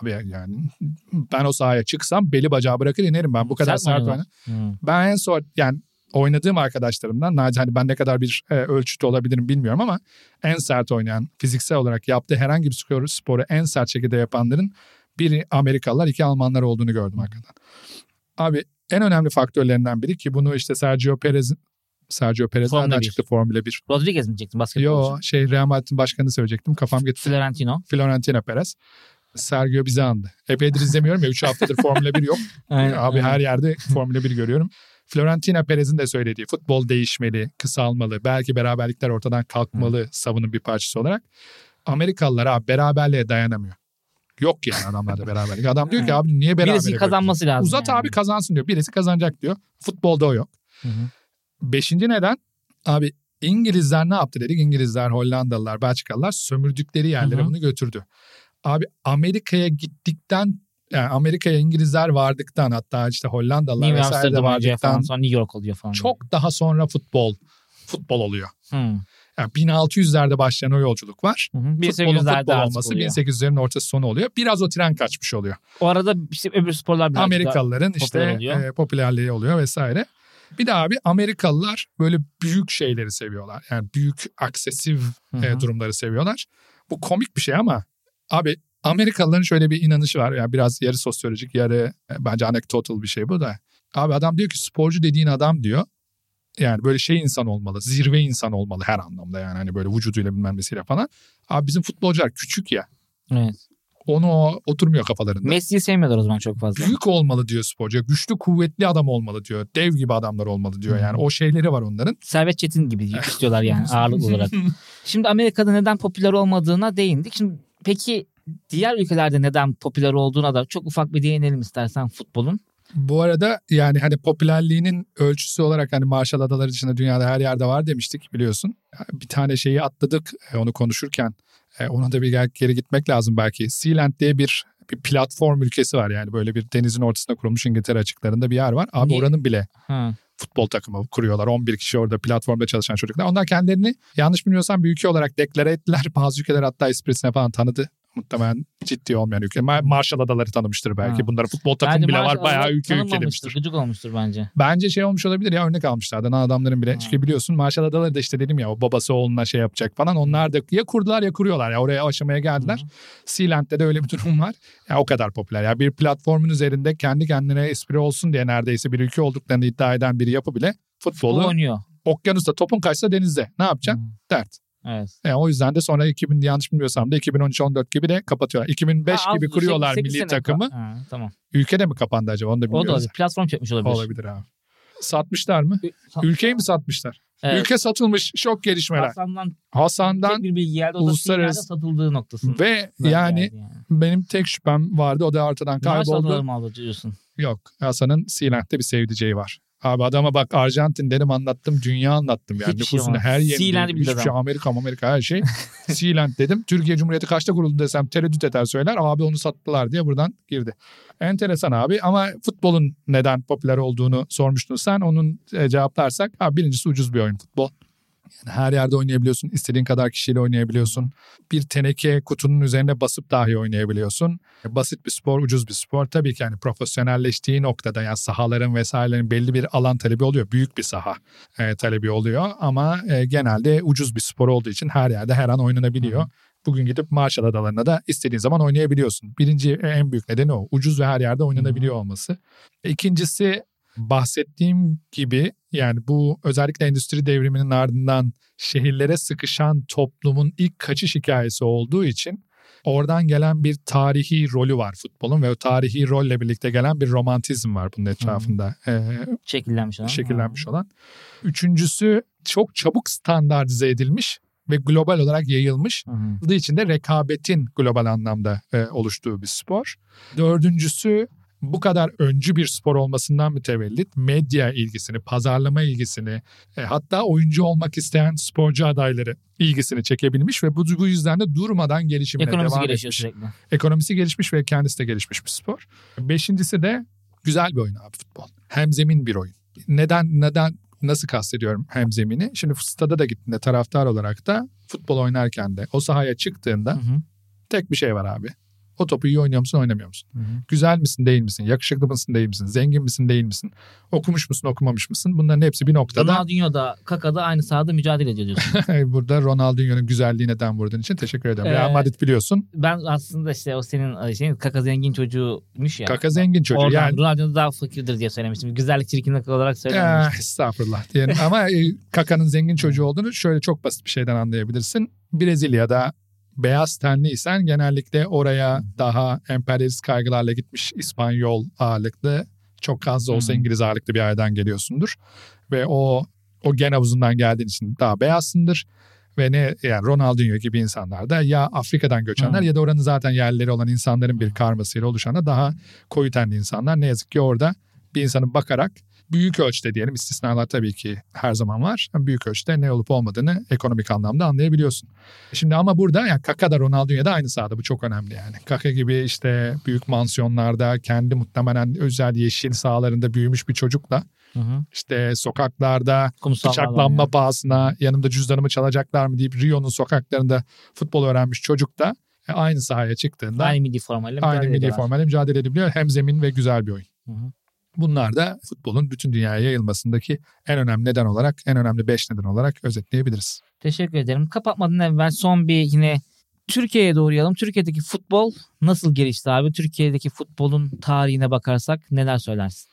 Abi yani *laughs* ben o sahaya çıksam beli bacağı bırakır inerim ben bu kadar Sert mi sert. Hı. Ben en son yani oynadığım arkadaşlarımdan Naci hani ben ne kadar bir e, ölçüde olabilirim bilmiyorum ama en sert oynayan fiziksel olarak yaptığı herhangi bir sporu, sporu en sert şekilde yapanların biri Amerikalılar iki Almanlar olduğunu gördüm hakikaten. Abi en önemli faktörlerinden biri ki bunu işte Sergio Perez'in Sergio Perez Formula nereden çıktı Formula 1? Rodriguez mi diyecektin basketbolcu? Yo şey Real Madrid'in başkanını söyleyecektim kafam gitti. Florentino. Florentino Perez. Sergio bizi andı. Epeydir izlemiyorum ya 3 haftadır Formula 1 yok. *laughs* Aynen, Abi aynen. her yerde Formula 1 görüyorum. Florentina Perez'in de söylediği futbol değişmeli, kısalmalı, belki beraberlikler ortadan kalkmalı savunun bir parçası olarak. Amerikalılar abi beraberliğe dayanamıyor. Yok yani adamlarda beraberlik. Adam diyor ki abi niye beraber Birisi kazanması lazım. Uzat yani. abi kazansın diyor. Birisi kazanacak diyor. Futbolda o yok. Hı hı. Beşinci neden? Abi İngilizler ne yaptı dedik? İngilizler, Hollandalılar, Belçikalılar sömürdükleri yerlere Hı hı. bunu götürdü. Abi Amerika'ya gittikten yani Amerika'ya İngilizler vardıktan hatta işte Hollandalılar New vesaire de vardıktan falan sonra New York oluyor falan. çok daha sonra futbol futbol oluyor. Hı. Yani 1600'lerde başlayan o yolculuk var. Hı hı. Futbolun 1800'lerde futbol olması oluyor. 1800'lerin ortası sonu oluyor. Biraz o tren kaçmış oluyor. O arada işte öbür sporlar biraz Amerikalıların popüler işte oluyor. e, popülerliği oluyor vesaire. Bir de abi Amerikalılar böyle büyük şeyleri seviyorlar. Yani büyük aksesif Hı e, durumları seviyorlar. Bu komik bir şey ama abi Amerikalıların şöyle bir inanışı var. Yani biraz yarı sosyolojik yarı e, bence anekdotal bir şey bu da. Abi adam diyor ki sporcu dediğin adam diyor. Yani böyle şey insan olmalı. Zirve insan olmalı her anlamda yani. Hani böyle vücuduyla bilmem nesiyle falan. Abi bizim futbolcular küçük ya. Evet. Onu oturmuyor kafalarında. Messi'yi sevmiyorlar o zaman çok fazla. Büyük olmalı diyor sporcu. Güçlü kuvvetli adam olmalı diyor. Dev gibi adamlar olmalı diyor. Yani o şeyleri var onların. Servet Çetin gibi *laughs* istiyorlar yani ağırlık olarak. *laughs* Şimdi Amerika'da neden popüler olmadığına değindik. Şimdi peki diğer ülkelerde neden popüler olduğuna da çok ufak bir değinelim istersen futbolun. Bu arada yani hani popülerliğinin ölçüsü olarak hani Marshall Adaları dışında dünyada her yerde var demiştik biliyorsun. Bir tane şeyi atladık e, onu konuşurken. E, Ona da bir geri gitmek lazım belki. Sealand diye bir bir platform ülkesi var yani böyle bir denizin ortasında kurulmuş İngiltere açıklarında bir yer var. Abi Niye? oranın bile Ha. Futbol takımı kuruyorlar. 11 kişi orada platformda çalışan çocuklar. Onlar kendilerini yanlış bilmiyorsam bir ülke olarak deklare ettiler. *laughs* Bazı ülkeler hatta esprisine falan tanıdı. Muhtemelen ciddi olmayan ülke. Ma- Marshall Adaları tanımıştır belki. Ha. Bunların futbol takımı Bence bile var. Marshall Bayağı Adaları ülke ülke demiştir. Gıcık olmuştur bence. Bence şey olmuş olabilir ya örnek almışlardı. Na adamların bile. Ha. Çünkü biliyorsun Marshall Adaları da işte dedim ya o babası oğluna şey yapacak falan. Onlar da ya kurdular ya kuruyorlar. Ya oraya aşamaya geldiler. Hı. Sealand'de de öyle bir durum var. Ya o kadar popüler. Ya bir platformun üzerinde kendi kendine espri olsun diye neredeyse bir ülke olduklarını iddia eden bir yapı bile futbolu oynuyor. okyanusta topun kaçsa denizde. Ne yapacaksın? Hı. Dert. Evet. E, o yüzden de sonra 2000 yanlış bilmiyorsam da 2013-14 gibi de kapatıyorlar. 2005 Ha, gibi kuruyorlar sekiz milli sene- takımı. Ha, tamam. Ülkede mi kapandı acaba onu da O da bilmiyoruz. olabilir. Platform çekmiş olabilir. Olabilir abi. Satmışlar mı? Sa- Ülkeyi mi satmışlar? Evet. Ülke satılmış. Şok gelişmeler. Hasan'dan Hasan'dan bir bilgi geldi. Uluslararası- satıldığı noktasında. ve yani benim tek şüphem vardı. O da ortadan Maaş kayboldu. alırım aldı diyorsun. Yok. Hasan'ın Sealand'de bir sevdiceği var. Abi adama bak Arjantin dedim anlattım. Dünya anlattım yani. Hiçbir şey Nüfusunu her bildi Hiçbir şey adam. Amerika Amerika her şey. *laughs* Sealand dedim. Türkiye Cumhuriyeti kaçta kuruldu desem tereddüt eder söyler. Abi onu sattılar diye buradan girdi. Enteresan abi ama futbolun neden popüler olduğunu sormuştun sen. Onun e, cevaplarsak abi birincisi ucuz bir oyun futbol. Yani her yerde oynayabiliyorsun. istediğin kadar kişiyle oynayabiliyorsun. Bir teneke kutunun üzerine basıp dahi oynayabiliyorsun. Basit bir spor, ucuz bir spor. Tabii ki yani profesyonelleştiği noktada yani sahaların vesairelerin belli bir alan talebi oluyor. Büyük bir saha e, talebi oluyor ama e, genelde ucuz bir spor olduğu için her yerde her an oynanabiliyor. Bugün gidip Marshall Adaları'na da istediğin zaman oynayabiliyorsun. Birinci e, en büyük nedeni o. Ucuz ve her yerde oynanabiliyor olması. İkincisi bahsettiğim gibi yani bu özellikle endüstri devriminin ardından şehirlere sıkışan toplumun ilk kaçış hikayesi olduğu için oradan gelen bir tarihi rolü var futbolun ve o tarihi rolle birlikte gelen bir romantizm var bunun etrafında e, Şekillenmiş olan. şekillenmiş olan. Üçüncüsü çok çabuk standartize edilmiş ve global olarak yayılmış. Olduğu için de rekabetin global anlamda e, oluştuğu bir spor. Dördüncüsü bu kadar öncü bir spor olmasından mütevellit medya ilgisini, pazarlama ilgisini, e, hatta oyuncu olmak isteyen sporcu adayları ilgisini çekebilmiş ve bu, bu yüzden de durmadan gelişimine Ekonomisi devam gelişiyor etmiş. sürekli. Ekonomisi gelişmiş ve kendisi de gelişmiş bir spor. Beşincisi de güzel bir oyun abi futbol. Hemzemin bir oyun. Neden neden nasıl kastediyorum hemzemini? Şimdi stada da gittiğinde taraftar olarak da futbol oynarken de o sahaya çıktığında Hı hı. tek bir şey var abi. O topu iyi oynuyor musun oynamıyor musun? Hı hı. Güzel misin değil misin? Yakışıklı mısın değil misin? Zengin misin değil misin? Okumuş musun okumamış mısın? Bunların hepsi bir noktada. Ronaldinho da Kaka da aynı sahada mücadele ediyor. *laughs* Burada Ronaldinho'nun güzelliğine den vurduğun için teşekkür ederim. Ee, Real Madrid biliyorsun. ben aslında işte o senin şeyin Kaka zengin çocuğuymuş ya. Kaka zengin çocuğu. Oradan yani Ronaldinho daha fakirdir diye söylemiştim. Güzellik çirkinlik olarak söylememiştim. Eh, estağfurullah diyelim. Ama e, Kaka'nın zengin çocuğu olduğunu şöyle çok basit bir şeyden anlayabilirsin. Brezilya'da beyaz tenliysen genellikle oraya daha emperyalist kaygılarla gitmiş İspanyol ağırlıklı çok az da olsa Hmm. İngiliz ağırlıklı bir aileden geliyorsundur. Ve o o gen havuzundan geldiğin için daha beyazsındır. Ve ne yani Ronaldinho gibi insanlar da ya Afrika'dan göçenler Hmm. ya da oranın zaten yerleri olan insanların bir karmasıyla oluşan da daha koyu tenli insanlar. Ne yazık ki orada bir insanın bakarak büyük ölçüde diyelim istisnalar tabii ki her zaman var. Büyük ölçüde ne olup olmadığını ekonomik anlamda anlayabiliyorsun. Şimdi ama burada yani Kaka da Ronaldinho da aynı sahada bu çok önemli yani. Kaka gibi işte büyük mansiyonlarda kendi muhtemelen özel yeşil sahalarında büyümüş bir çocukla Hı hı. işte sokaklarda Kumsal bıçaklanma alan pahasına yanımda cüzdanımı çalacaklar mı deyip Rio'nun sokaklarında futbol öğrenmiş çocuk da e, aynı sahaya çıktığında yani. Aynı milli formayla aynı mücadele milli ediyorlar. formayla mücadele edebiliyor. Hem zemin ve güzel bir oyun. Hı hı. Bunlar da futbolun bütün dünyaya yayılmasındaki en önemli neden olarak, en önemli beş neden olarak özetleyebiliriz. Teşekkür ederim. Kapatmadan evvel son bir yine Türkiye'ye doğrayalım. Türkiye'deki futbol nasıl gelişti abi? Türkiye'deki futbolun tarihine bakarsak neler söylersin?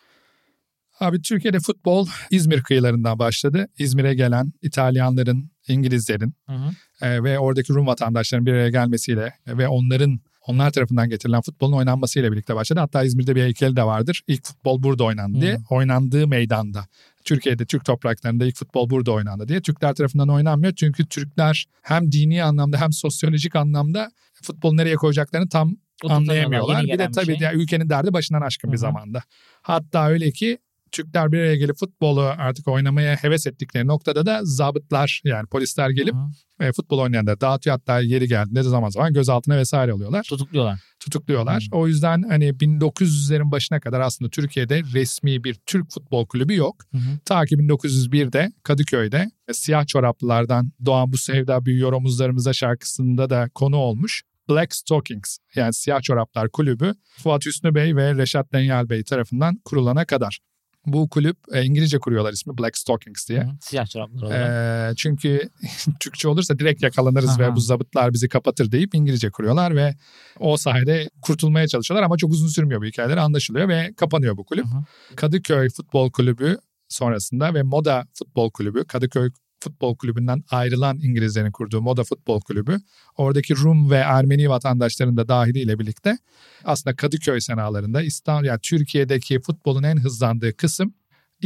Abi Türkiye'de futbol İzmir kıyılarından başladı. İzmir'e gelen İtalyanların, İngilizlerin Hı hı. e, ve oradaki Rum vatandaşların bir araya gelmesiyle ve onların onlar tarafından getirilen futbolun oynanmasıyla birlikte başladı. Hatta İzmir'de bir heykeli de vardır. İlk futbol burada oynandı diye. Hı. Oynandığı meydanda. Türkiye'de, Türk topraklarında ilk futbol burada oynandı diye. Türkler tarafından oynanmıyor. Çünkü Türkler hem dini anlamda hem sosyolojik anlamda futbolu nereye koyacaklarını tam Oturtamıyorlar, anlayamıyorlar. Bir de bir tabii şey. ya ülkenin derdi başından aşkın bir Hı hı. zamanda. Hatta öyle ki Türkler bir araya gelip futbolu artık oynamaya heves ettikleri noktada da zabıtlar yani polisler gelip Hı. e, futbol oynayanları dağıtıyor. Hatta yeri geldiğinde de zaman zaman gözaltına vesaire alıyorlar. Tutukluyorlar. Tutukluyorlar. Hı. O yüzden hani 1900'lerin başına kadar aslında Türkiye'de resmi bir Türk futbol kulübü yok. Hı hı. Ta ki 1901'de Kadıköy'de e, siyah çoraplılardan doğan bu sevda büyüyor omuzlarımıza şarkısında da konu olmuş. Black Stockings yani Siyah Çoraplar Kulübü Fuat Hüsnü Bey ve Reşat Denyal Bey tarafından kurulana kadar. Bu kulüp e, İngilizce kuruyorlar ismi Black Stockings diye. Hı. Siyah çoraplar olarak. Ee, çünkü *laughs* Türkçe olursa direkt yakalanırız ve Aha. bu zabıtlar bizi kapatır deyip İngilizce kuruyorlar ve o sayede kurtulmaya çalışıyorlar ama çok uzun sürmüyor bu hikayeler anlaşılıyor ve kapanıyor bu kulüp. Hı. Kadıköy Futbol Kulübü sonrasında ve Moda Futbol Kulübü Kadıköy Futbol Kulübü'nden ayrılan İngilizlerin kurduğu Moda Futbol Kulübü oradaki Rum ve Ermeni vatandaşların da dahiliyle birlikte aslında Kadıköy senalarında İstanbul yani Türkiye'deki futbolun en hızlandığı kısım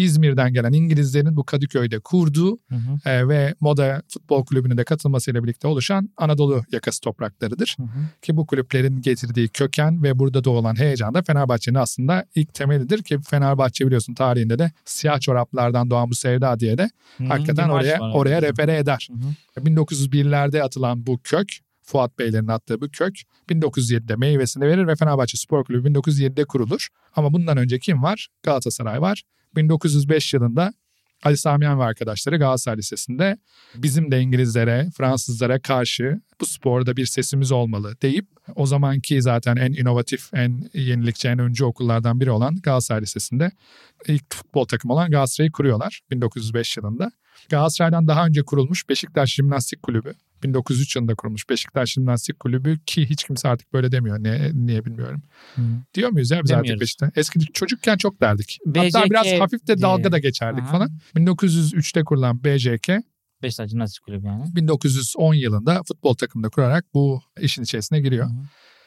İzmir'den gelen İngilizlerin bu Kadıköy'de kurduğu Hı hı. e, ve Moda Futbol Kulübü'nün de katılmasıyla birlikte oluşan Anadolu yakası topraklarıdır. Hı hı. Ki bu kulüplerin getirdiği köken ve burada doğulan heyecan da Fenerbahçe'nin aslında ilk temelidir ki Fenerbahçe biliyorsun tarihinde de siyah çoraplardan doğan bu sevda diye de Hı hı. hakikaten oraya var oraya refere eder. Hı hı. 1901'lerde atılan bu kök Fuat Beylerin attığı bu kök 1907'de meyvesini verir ve Fenerbahçe Spor Kulübü 1907'de kurulur. Ama bundan önce kim var? Galatasaray var. 1905 yılında Ali Samiyen ve arkadaşları Galatasaray Lisesi'nde bizim de İngilizlere, Fransızlara karşı bu sporda bir sesimiz olmalı deyip o zamanki zaten en inovatif, en yenilikçi, en öncü okullardan biri olan Galatasaray Lisesi'nde ilk futbol takımı olan Galatasaray'ı kuruyorlar 1905 yılında. Galatasaray'dan daha önce kurulmuş Beşiktaş Jimnastik Kulübü 1903 yılında kurulmuş Beşiktaş Jimnastik Kulübü ki hiç kimse artık böyle demiyor. Niye, niye bilmiyorum. Hı. Diyor muyuz ya biz artık Demiyoruz. Beşiktaş? Eski çocukken çok derdik. Hatta BJK biraz hafif de dalga da diye. geçerdik Aha. falan. 1903'te kurulan BJK Beşiktaş Jimnastik Kulübü yani. 1910 yılında futbol takımını kurarak bu işin içerisine giriyor. Hı.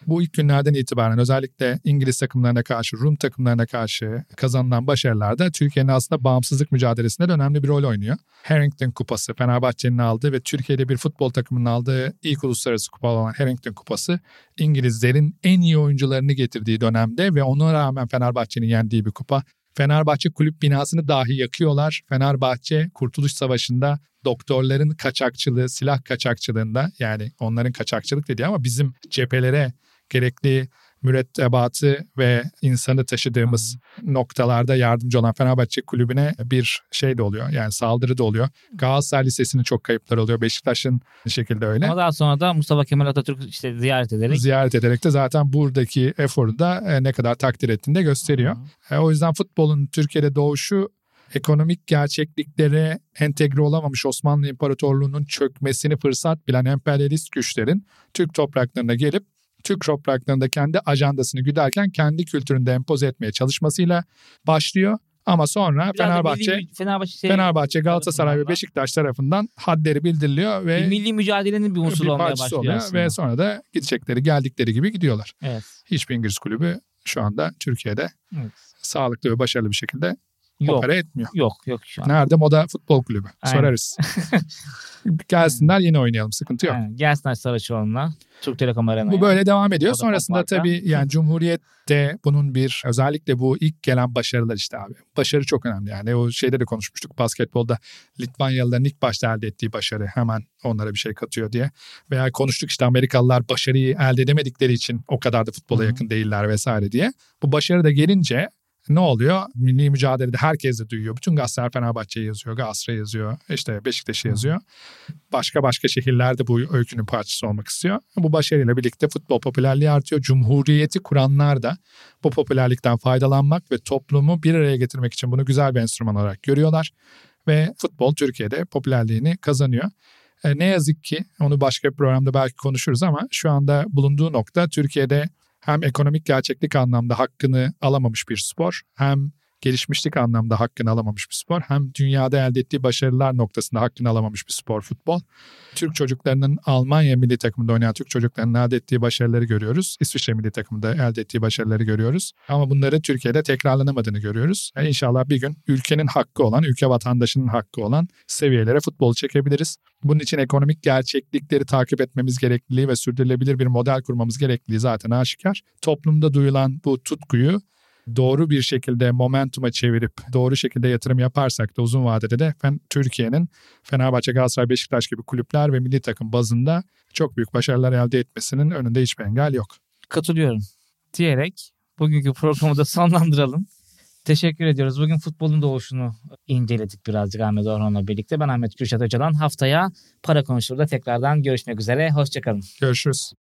Bu ilk günlerden itibaren özellikle İngiliz takımlarına karşı, Rum takımlarına karşı kazanılan başarılarda Türkiye'nin aslında bağımsızlık mücadelesinde de önemli bir rol oynuyor. Harrington Kupası, Fenerbahçe'nin aldığı ve Türkiye'de bir futbol takımının aldığı ilk uluslararası kupa olan Harrington Kupası, İngilizlerin en iyi oyuncularını getirdiği dönemde ve ona rağmen Fenerbahçe'nin yendiği bir kupa. Fenerbahçe kulüp binasını dahi yakıyorlar. Fenerbahçe Kurtuluş Savaşı'nda doktorların kaçakçılığı, silah kaçakçılığında yani onların kaçakçılık dediği ama bizim cephelere gerekli mürettebatı ve insanı taşıdığımız noktalarda yardımcı olan Fenerbahçe kulübüne bir şey de oluyor. Yani saldırı da oluyor. Galatasaray Lisesi'nin çok kayıpları oluyor. Beşiktaş'ın şekilde öyle. Ama daha sonra da Mustafa Kemal Atatürk işte ziyaret ederek Ziyaret ederek de zaten buradaki eforu da e, ne kadar takdir ettiğini de gösteriyor. E, O yüzden futbolun Türkiye'de doğuşu ekonomik gerçekliklere entegre olamamış Osmanlı İmparatorluğu'nun çökmesini fırsat bilen emperyalist güçlerin Türk topraklarına gelip Türk topraklarında kendi ajandasını güderken kendi kültüründe empoze etmeye çalışmasıyla başlıyor. Ama sonra Biraz Fenerbahçe, milli, Fenerbahçe, şey, Fenerbahçe, Galatasaray ve. Beşiktaş tarafından hadleri bildiriliyor bir ve milli mücadelenin bir unsuru bir olmaya başlıyor oluyor aslında. ve sonra da gidecekleri geldikleri gibi gidiyorlar. Evet. Hiçbir İngiliz kulübü şu anda Türkiye'de evet. sağlıklı ve başarılı bir şekilde Yok. opera etmiyor. Yok yok şu an. Nerede moda futbol kulübü? Aynen. Sorarız. *laughs* Gelsinler yine oynayalım sıkıntı yok. Yani, Gelsin Saraçoğlu'na. Türk Telekom Arena'ya. Bu böyle devam ediyor. Da Sonrasında Park'ta. tabii yani Cumhuriyet de bunun bir özellikle bu ilk gelen başarılar işte abi. Başarı çok önemli yani. O şeyde de konuşmuştuk basketbolda Litvanyalıların ilk başta elde ettiği başarı hemen onlara bir şey katıyor diye. Veya konuştuk işte Amerikalılar başarıyı elde edemedikleri için o kadar da futbola Hı hı. yakın değiller vesaire diye. Bu başarı da gelince ne oluyor? Milli mücadelede herkes de duyuyor. Bütün gazeteler Fenerbahçe'yi yazıyor, Galatasaray yazıyor, işte Beşiktaş'ı yazıyor. Başka başka şehirlerde bu öykünün parçası olmak istiyor. Bu başarıyla birlikte futbol popülerliği artıyor. Cumhuriyeti kuranlar da bu popülerlikten faydalanmak ve toplumu bir araya getirmek için bunu güzel bir enstrüman olarak görüyorlar. Ve futbol Türkiye'de popülerliğini kazanıyor. E, ne yazık ki onu başka bir programda belki konuşuruz ama şu anda bulunduğu nokta Türkiye'de hem ekonomik gerçeklik anlamda hakkını alamamış bir spor hem gelişmişlik anlamda hakkını alamamış bir spor hem dünyada elde ettiği başarılar noktasında hakkını alamamış bir spor futbol. Türk çocuklarının Almanya milli takımında oynayan Türk çocuklarının elde ettiği başarıları görüyoruz. İsviçre milli takımında elde ettiği başarıları görüyoruz. Ama bunları Türkiye'de tekrarlanamadığını görüyoruz. Yani inşallah bir gün ülkenin hakkı olan, ülke vatandaşının hakkı olan seviyelere futbolu çekebiliriz. Bunun için ekonomik gerçeklikleri takip etmemiz gerekliliği ve sürdürülebilir bir model kurmamız gerekliliği zaten aşikar. Toplumda duyulan bu tutkuyu doğru bir şekilde momentuma çevirip doğru şekilde yatırım yaparsak da uzun vadede de Türkiye'nin Fenerbahçe, Galatasaray, Beşiktaş gibi kulüpler ve milli takım bazında çok büyük başarılar elde etmesinin önünde hiçbir engel yok. Katılıyorum diyerek bugünkü programı da *laughs* sonlandıralım. Teşekkür ediyoruz. Bugün futbolun doğuşunu inceledik birazcık Ahmet Orhan'la birlikte. Ben Ahmet Kürşat Öcalan. Haftaya para konuşurda tekrardan görüşmek üzere. Hoşçakalın. Görüşürüz.